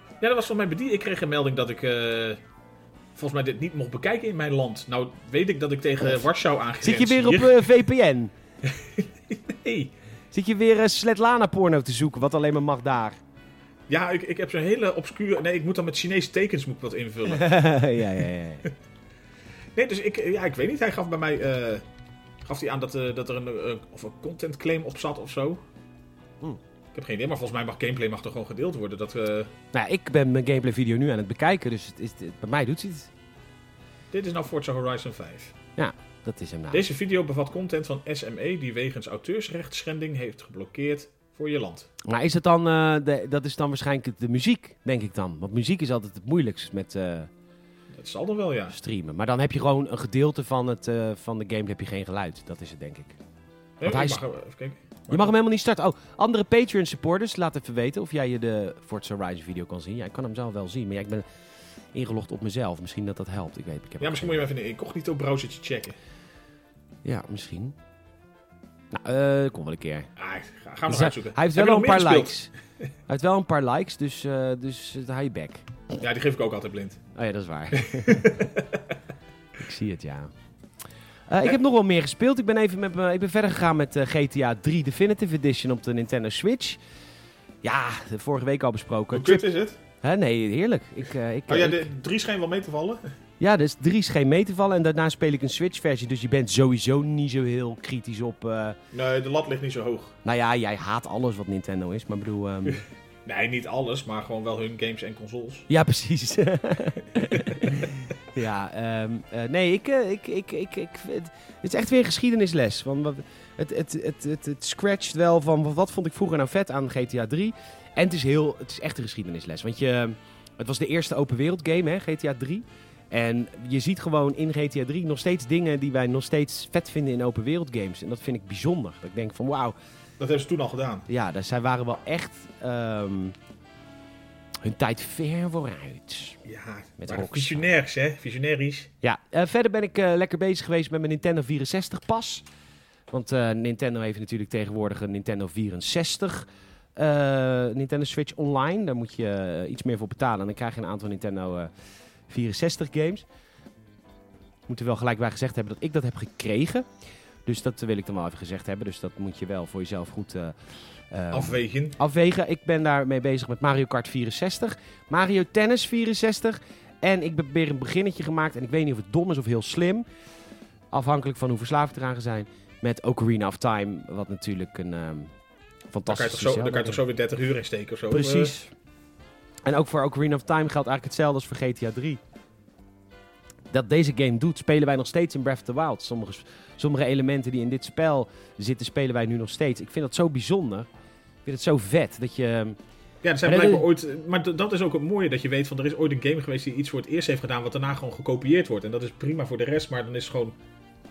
Ja, dat was van mij bediend. Ik kreeg een melding dat ik volgens mij dit niet mocht bekijken in mijn land. Nou weet ik dat ik tegen Warschau aangegrensd Zit je weer op VPN? Nee. Zit je weer eh, Svetlana porno te zoeken, wat alleen maar mag daar? Ja, ik, ik heb zo'n hele obscure... Nee, ik moet dan met Chinese tekens moet ik dat invullen. ja, ja, ja. Nee, dus ik, ja, ik weet niet. Hij gaf bij mij... eh, gaf hij aan dat, eh, dat er een, eh, of een content claim op zat of zo. Hmm. Ik heb geen idee, maar volgens mij mag gameplay mag toch gewoon gedeeld worden. Dat, eh, Nou, ja, ik ben mijn gameplay video nu aan het bekijken, dus het is, het- bij mij doet hij het. dit is nou Forza Horizon 5. Dat is hem nou. Deze video bevat content van SME die wegens auteursrechtschending heeft geblokkeerd voor je land. Maar is het dan, eh, de, dat is dan waarschijnlijk de muziek, denk ik dan. Want muziek is altijd het moeilijkst met eh, Dat zal dan wel, ja. streamen. Maar dan heb je gewoon een gedeelte van, het, eh, van de game heb je geen geluid. Dat is het, denk ik. Nee, hij ik is- mag, even kijken. Je mag hem helemaal niet starten. Oh, andere Patreon supporters, laat even weten of jij je de Forza Horizon video kan zien. Ja, ik kan hem zelf wel zien, maar ja, ik ben ingelogd op mezelf. Misschien dat dat helpt. Ik weet, ik heb Ja, misschien moet je even in een incognito browsertje checken. Ja, misschien. Nou, eh kom wel een keer. Ah, ga, ga hem nog Dus uitzoeken. Hij heeft wel een paar likes. Hij heeft wel een paar likes, dus, eh dus uh, je bek. gespeeld? Ja, die geef ik ook altijd blind. Oh ja, dat is waar. ik zie het, ja. Uh, ik heb nog wel meer gespeeld. Ik ben even met me, ik ben verder gegaan met uh, GTA 3 Definitive Edition op de Nintendo Switch. Ja, vorige week al besproken. Hoe kut is het? Hè, nee, heerlijk. Ik, uh, ik, Oh ja, ik- de drie scheen wel mee te vallen. ja, dus 3 scheen mee te vallen en daarna speel ik een Switch-versie. Dus je bent sowieso niet zo heel kritisch op... uh, Nee, de lat ligt niet zo hoog. nou ja, jij haat alles wat Nintendo is, maar bedoel... Um... Nee, niet alles, maar gewoon wel hun games en consoles. Ja, precies. ja, um, uh, nee, ik, uh, ik, ik, ik, ik, het, het is echt weer geschiedenisles. Want het, het, het, het, het scratcht wel van wat vond ik vroeger nou vet aan GTA 3. En het is, heel, het is echt een geschiedenisles. Want je, het was de eerste open wereld game, hè, GTA 3. En je ziet gewoon in GTA 3 nog steeds dingen die wij nog steeds vet vinden in open wereld games. En dat vind ik bijzonder. Dat ik denk van wauw. Dat hebben ze toen al gedaan. Ja, dus zij waren wel echt... Um, hun tijd ver vooruit. Ja, Met visionairs, hè? Visionaries. Ja, eh, verder ben ik eh, lekker bezig geweest met mijn Nintendo 64 pas. Want eh, Nintendo heeft natuurlijk tegenwoordig een Nintendo 64. Eh, Nintendo Switch Online. Daar moet je eh, iets meer voor betalen. En dan krijg je een aantal Nintendo eh, 64 games. Ik moet er wel gelijk bij gezegd hebben dat ik dat heb gekregen. Dus dat wil ik dan wel even gezegd hebben. Dus dat moet je wel voor jezelf goed eh, eh, Afwegen. afwegen. Ik ben daarmee bezig met Mario Kart 64, Mario Tennis 64 en ik heb weer een beginnetje gemaakt en ik weet niet of het dom is of heel slim, afhankelijk van hoe verslaafd eraan zijn, met Ocarina of Time, wat natuurlijk een ehm Dan kan, je fantastisch toch zo, dan kan je toch zo weer 30 uur in steken of zo. Precies. En ook voor Ocarina of Time geldt eigenlijk hetzelfde als voor GTA 3. Dat deze game doet, spelen wij nog steeds in Breath of the Wild. Sommige, sommige elementen die in dit spel zitten, spelen wij nu nog steeds. Ik vind dat zo bijzonder. Ik vind het zo vet dat je... Eh, ja, er zijn Maar blijkbaar ooit... Maar d- dat is ook het mooie dat je weet van... Er is ooit een game geweest die iets voor het eerst heeft gedaan... wat daarna gewoon gekopieerd wordt. En dat is prima voor de rest. Maar dan is het gewoon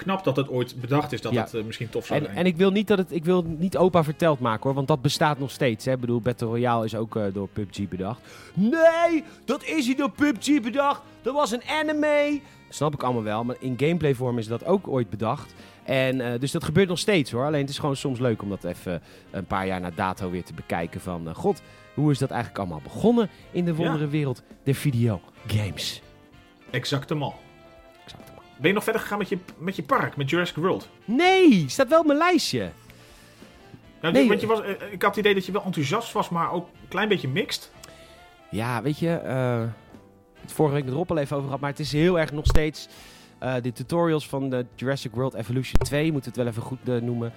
knap dat het ooit bedacht is... dat Ja. het eh, misschien tof zou En, zijn. en ik wil niet dat het, ik wil niet opa verteld maken hoor, want dat bestaat nog steeds. Hè. Ik bedoel, Battle Royale is ook eh, door PUBG bedacht. Nee, dat is niet door PUBG bedacht. Dat was een anime. Snap ik allemaal wel, maar in gameplay vorm is dat ook ooit bedacht. En eh, dus dat gebeurt nog steeds hoor. Alleen het is gewoon soms leuk om dat even een paar jaar na dato weer te bekijken van... God, hoe is dat eigenlijk allemaal begonnen in de wondere wereld der videogames? Exactement. Ben je nog verder gegaan met je, met je park, met Jurassic World? Nee, staat wel op mijn lijstje. Nou, Nee. want je was, eh, ik had het idee dat je wel enthousiast was, maar ook een klein beetje mixed. Ja, weet je, eh het vorige week met Rob al even over gehad, maar het is heel erg nog steeds eh, de tutorials van de Jurassic World Evolution 2, moeten we het wel even goed eh, noemen.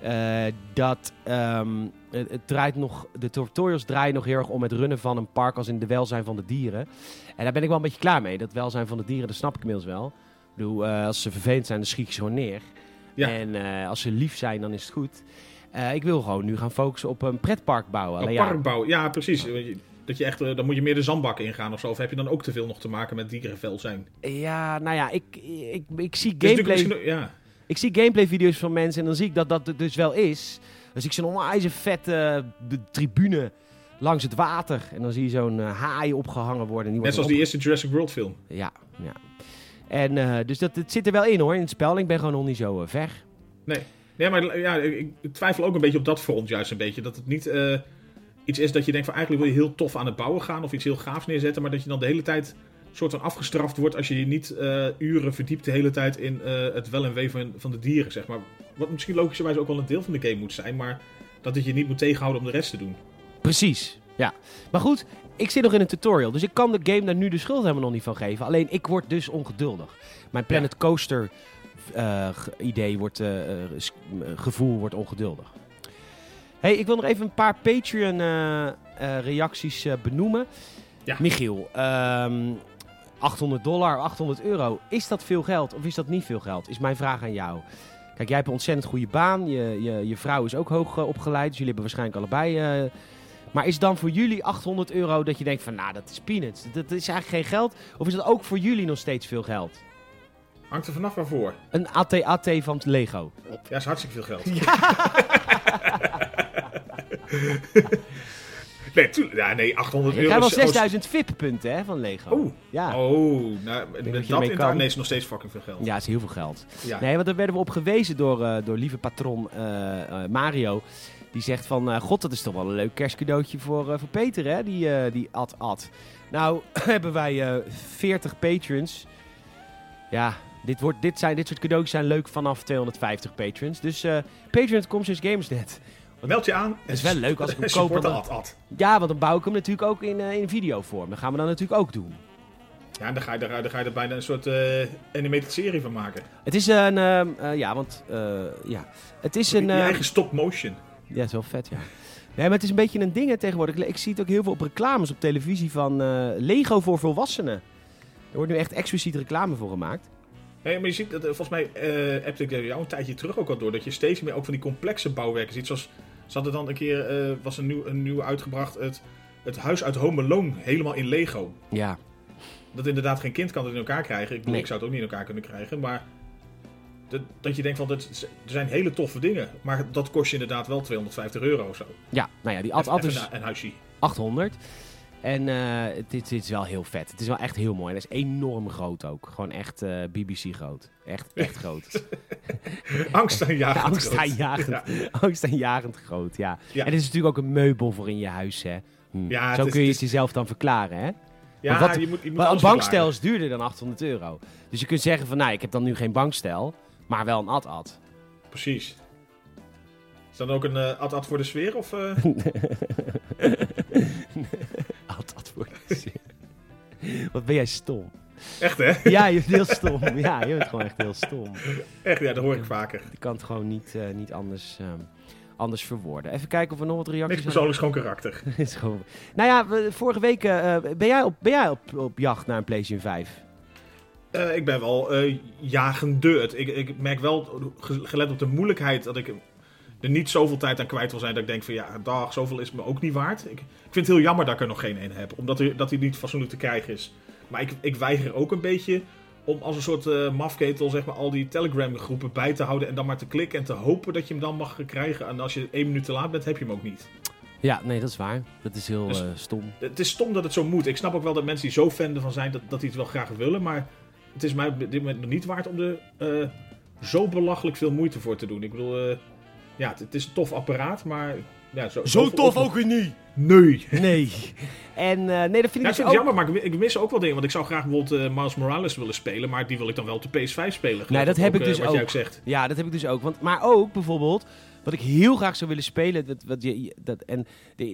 Eh, dat ehm, het, het draait nog, de tutorials draaien nog heel erg om het runnen van een park als in de welzijn van de dieren. En daar ben ik wel een beetje klaar mee. Dat welzijn van de dieren, dat snap ik inmiddels wel. Ik bedoel, eh, als ze vervelend zijn, dan schiet je ze gewoon neer. Ja. En eh, als ze lief zijn, dan is het goed. Eh, ik wil gewoon nu gaan focussen op een pretpark bouwen. Een ja, park bouwen, ja precies. Dat je echt, dan moet je meer de zandbak ingaan of zo. Of heb je dan ook te veel nog te maken met dierenvelzijn? Ja, nou ja, ik, ik, ik zie Dus gameplay, ja. ik zie gameplay video's van mensen en dan zie ik dat dat het dus wel is. Dan zie ik zo'n onwijs vette de tribune langs het water. En dan zie je zo'n haai opgehangen worden. Die Net zoals die eerste Jurassic World film. Ja, ja. En eh, dus dat, het zit er wel in hoor, in het spel. Ik ben gewoon nog niet zo eh, ver. Nee, maar ja, ik, ik twijfel ook een beetje op dat front juist een beetje. Dat het niet eh, iets is dat je denkt van eigenlijk wil je heel tof aan het bouwen gaan. Of iets heel gaafs neerzetten. Maar dat je dan de hele tijd soort van afgestraft wordt als je je niet uren verdiept de hele tijd in het wel en wee van, van de dieren, zeg maar. Wat misschien logischerwijs ook wel een deel van de game moet zijn. Maar dat het je niet moet tegenhouden om de rest te doen. Precies, ja. Maar goed, ik zit nog in een tutorial. Dus ik kan de game daar nu de schuld helemaal nog niet van geven. Alleen ik word dus ongeduldig. Mijn Planet Coaster eh, idee wordt, eh, eh, gevoel wordt ongeduldig. hey, ik wil nog even een paar Patreon reacties eh, benoemen. Ja. Michiel, ehm, 800 dollar, 800 euro. Is dat veel geld of is dat niet veel geld? Is mijn vraag aan jou. Kijk, jij hebt een ontzettend goede baan. Je, je, je vrouw is ook hoog opgeleid. Dus jullie hebben waarschijnlijk allebei... maar is dan voor jullie 800 euro dat je denkt van... Nou, dat is peanuts. Dat is eigenlijk geen geld. Of is dat ook voor jullie nog steeds veel geld? Hangt er vanaf waarvoor. Een AT-AT van het Lego. Ja, is hartstikke veel geld. nee. Ja, nee, 800 Je euro. krijgt wel is- 6000 VIP-punten hè, van Lego. Oh. Ja. Oh, nou, dat met je dat in kan. nee, is nog steeds fucking veel geld. ja, is heel veel geld. Ja. Nee, want daar werden we op gewezen door, eh, door lieve patron eh, eh, Mario. Die zegt van, eh, god, dat is toch wel een leuk kerstcadeautje voor, eh, voor Peter, hè? Die, eh, die ad ad. Nou, hebben wij eh 40 patrons. Ja, dit, wordt, dit, zijn, dit soort cadeautjes zijn leuk vanaf 250 patrons. Dus eh patreon.com slash gamersnet. Meld je aan. Het is wel leuk als ik hem koop. Dan- ad, ad. Ja, want dan bouw ik hem natuurlijk ook in, eh, in videovorm. Dat gaan we dan natuurlijk ook doen. Ja, en dan ga je, daar, dan ga je er bijna een soort eh animated serie van maken. Het is een, ehm, eh, ja, want, ja. Het is Je een... ehm, eigen stop motion. Ja, het is wel vet, ja. Nee, maar het is een beetje een ding hè, tegenwoordig. Ik zie het ook heel veel op reclames op televisie van eh, Lego voor volwassenen. Er wordt nu echt expliciet reclame voor gemaakt. Nee, maar je ziet, dat, eh, volgens mij eh heb ik er jou een tijdje terug ook al door, dat je steeds meer ook van die complexe bouwwerken ziet. Zoals, ze hadden dan een keer, eh, was een nieuw, een nieuw uitgebracht, het, het huis uit Home Alone, helemaal in Lego. Ja. Dat inderdaad geen kind kan het in elkaar krijgen. Ik, bedoel, Nee. ik zou het ook niet in elkaar kunnen krijgen, maar dat, dat je denkt van, dat, er zijn hele toffe dingen, maar dat kost je inderdaad wel 250 euro of zo. Ja, nou ja, die ad, ad is na- een huisje. 800. En eh, dit, dit is wel heel vet. Het is wel echt heel mooi. En het is enorm groot ook. Gewoon echt eh, BBC groot. Echt, echt groot. Angstaanjagend. Angstaanjagend. Ja. Angstaanjagend groot, ja. Ja. En het is natuurlijk ook een meubel voor in je huis, hè. Hm. Ja, het Zo is- kun je het het jezelf dan verklaren, hè. Ja, wat- je moet, je moet Maar een bankstel is duurder dan 800 euro. Dus je kunt zeggen van, nou, ik heb dan nu geen bankstel, maar wel een ad-ad. Precies. Is dan ook een eh ad-ad voor de sfeer? Of, eh? Ad-ad voor de zin. Wat ben jij stom. Echt, hè? Ja, je bent heel stom. Ja, je bent gewoon echt heel stom. Echt, ja, dat hoor ik vaker. Je kan het gewoon niet, eh, niet anders, ehm, anders verwoorden. Even kijken of er nog wat reacties Niks persoonlijks, gewoon karakter. is gewoon... Nou ja, we- vorige week ben jij, op, ben jij op, op jacht naar een PlayStation 5? Eh, ik ben wel. Het- Ik, ik merk wel, ge- gelet op de moeilijkheid, dat ik er niet zoveel tijd aan kwijt wil zijn. Dat ik denk van ja, dag, zoveel is me ook niet waard. Ik, ik vind het heel jammer dat ik er nog geen een heb. Omdat hij, dat hij niet fatsoenlijk te krijgen is. Maar ik, ik weiger ook een beetje om als een soort eh, mafketel zeg maar, al die Telegram groepen bij te houden. En dan maar te klikken en te hopen dat je hem dan mag krijgen. En als je één minuut te laat bent, heb je hem ook niet. Ja, nee, dat is waar. Dat is heel Dus- stom. Het is stom dat het zo moet. Ik snap ook wel dat mensen die zo fan ervan zijn, dat, dat die het wel graag willen. Maar het is mij op dit moment nog niet waard om er eh, zo belachelijk veel moeite voor te doen. Ik bedoel, eh, ja, het, het is een tof apparaat, maar... Ja, zo, zoveel op- weer niet! Nee. Nee. En eh, nee, dat vind ik dus ook... jammer, maar ik, mi- ik mis ook wel dingen. Want ik zou graag bijvoorbeeld eh, Miles Morales willen spelen, maar die wil ik dan wel op de PS5 spelen. Nee, dat heb ik dus wat jij ook. ook zegt. Ja, dat heb ik dus ook. Want, maar ook bijvoorbeeld, wat ik heel graag zou willen spelen. Dat, wat je, dat, en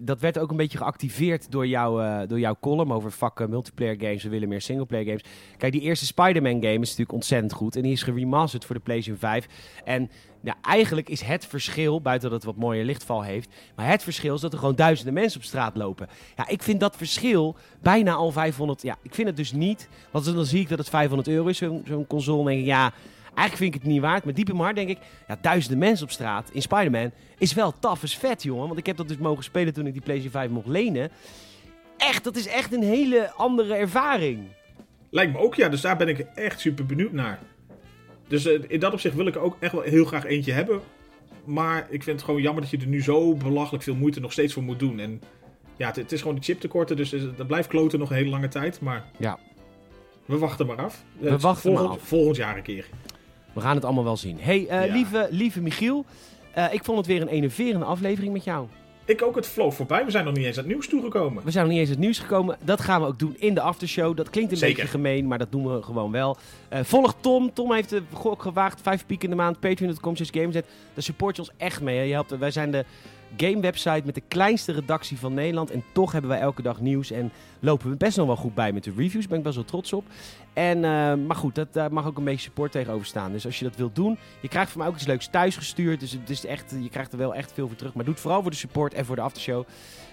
dat werd ook een beetje geactiveerd door, jou, eh, door jouw column over vakken multiplayer games. We willen meer singleplayer games. Kijk, die eerste Spider-Man game is natuurlijk ontzettend goed. En die is geremasterd voor de PlayStation 5. En ja, eigenlijk is het verschil, buiten dat het wat mooier lichtval heeft. Maar het verschil is dat er gewoon duizenden mensen op straat lopen. Ja, ik vind dat verschil bijna al 500. Ja, ik vind het dus niet. Want dan zie ik dat het 500 euro is, zo'n zo'n console. En denk ik, ja. Eigenlijk vind ik het niet waard, maar diep in mijn hart denk ik... Ja, duizenden mensen op straat in Spider-Man is wel tough as vet, jongen. Want ik heb dat dus mogen spelen toen ik die PlayStation 5 mocht lenen. Echt, dat is echt een hele andere ervaring. Lijkt me ook, ja. Dus daar ben ik echt super benieuwd naar. Dus eh, in dat opzicht wil ik er ook echt wel heel graag eentje hebben. Maar ik vind het gewoon jammer dat je er nu zo belachelijk veel moeite nog steeds voor moet doen. En ja, het, het is gewoon de chiptekorten, dus eh, dat blijft kloten nog een hele lange tijd. Maar Ja. we wachten maar af. We wachten maar volgend, af. Volgend jaar een keer. We gaan het allemaal wel zien. hey, eh, Ja. lieve, lieve Michiel. eh, ik vond het weer een enerverende aflevering met jou. Ik ook, het vloog voorbij. We zijn nog niet eens aan het nieuws toegekomen. We zijn nog niet eens het nieuws gekomen. Dat gaan we ook doen in de aftershow. Dat klinkt een Zeker. beetje gemeen, maar dat doen we gewoon wel. Eh, volg Tom. Tom heeft de gok gewaagd. Vijf piek in de maand. Patreon.com Gamezet. Daar support je ons echt mee. hè. Je helpt, wij zijn de game website met de kleinste redactie van Nederland. En toch hebben wij elke dag nieuws. En lopen we best nog wel goed bij met de reviews. Daar ben ik best wel trots op. En, eh, maar goed, dat, daar mag ook een beetje support tegenover staan. Dus als je dat wilt doen. Je krijgt van mij ook iets leuks thuis gestuurd. Dus het is echt, je krijgt er wel echt veel voor terug. Maar doe het vooral voor de support en voor de aftershow.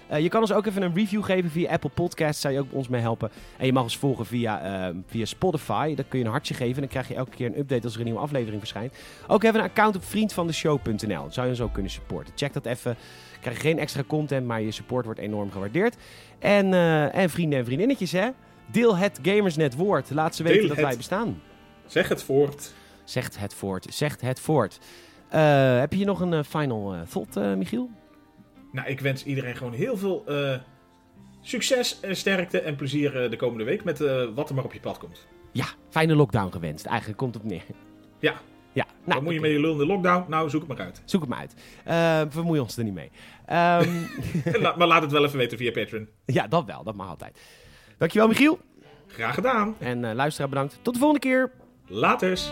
Eh, je kan ons ook even een review geven via Apple Podcasts. Zou je ook ons mee helpen. En je mag ons volgen via, eh, via Spotify. Daar kun je een hartje geven. En dan krijg je elke keer een update als er een nieuwe aflevering verschijnt. Ook hebben we een account op vriendvandeshow.nl. Zou je ons ook kunnen supporten. Check dat even. Krijg je geen extra content, maar je support wordt enorm gewaardeerd. En, eh, en vrienden en vriendinnetjes, hè. Deel het Gamersnet woord. Laat ze weten Deel dat het. wij bestaan. Zeg het voort. Zegt het voort. Zegt het voort. Heb je hier nog een final thought, Michiel? Nou, ik wens iedereen gewoon heel veel eh, succes, en sterkte en plezier eh, de komende week met eh, wat er maar op je pad komt. Ja, fijne lockdown gewenst. Eigenlijk komt het neer. Ja, Ja, nou, moet je met je lul in de lockdown? Nou, zoek het maar uit. Zoek het maar uit. Eh vermoei ons er niet mee. Ehm, la- maar laat het wel even weten via Patreon. ja, dat wel. Dat mag altijd. Dankjewel, Michiel. Graag gedaan. En eh luisteraar bedankt. Tot de volgende keer. Laters.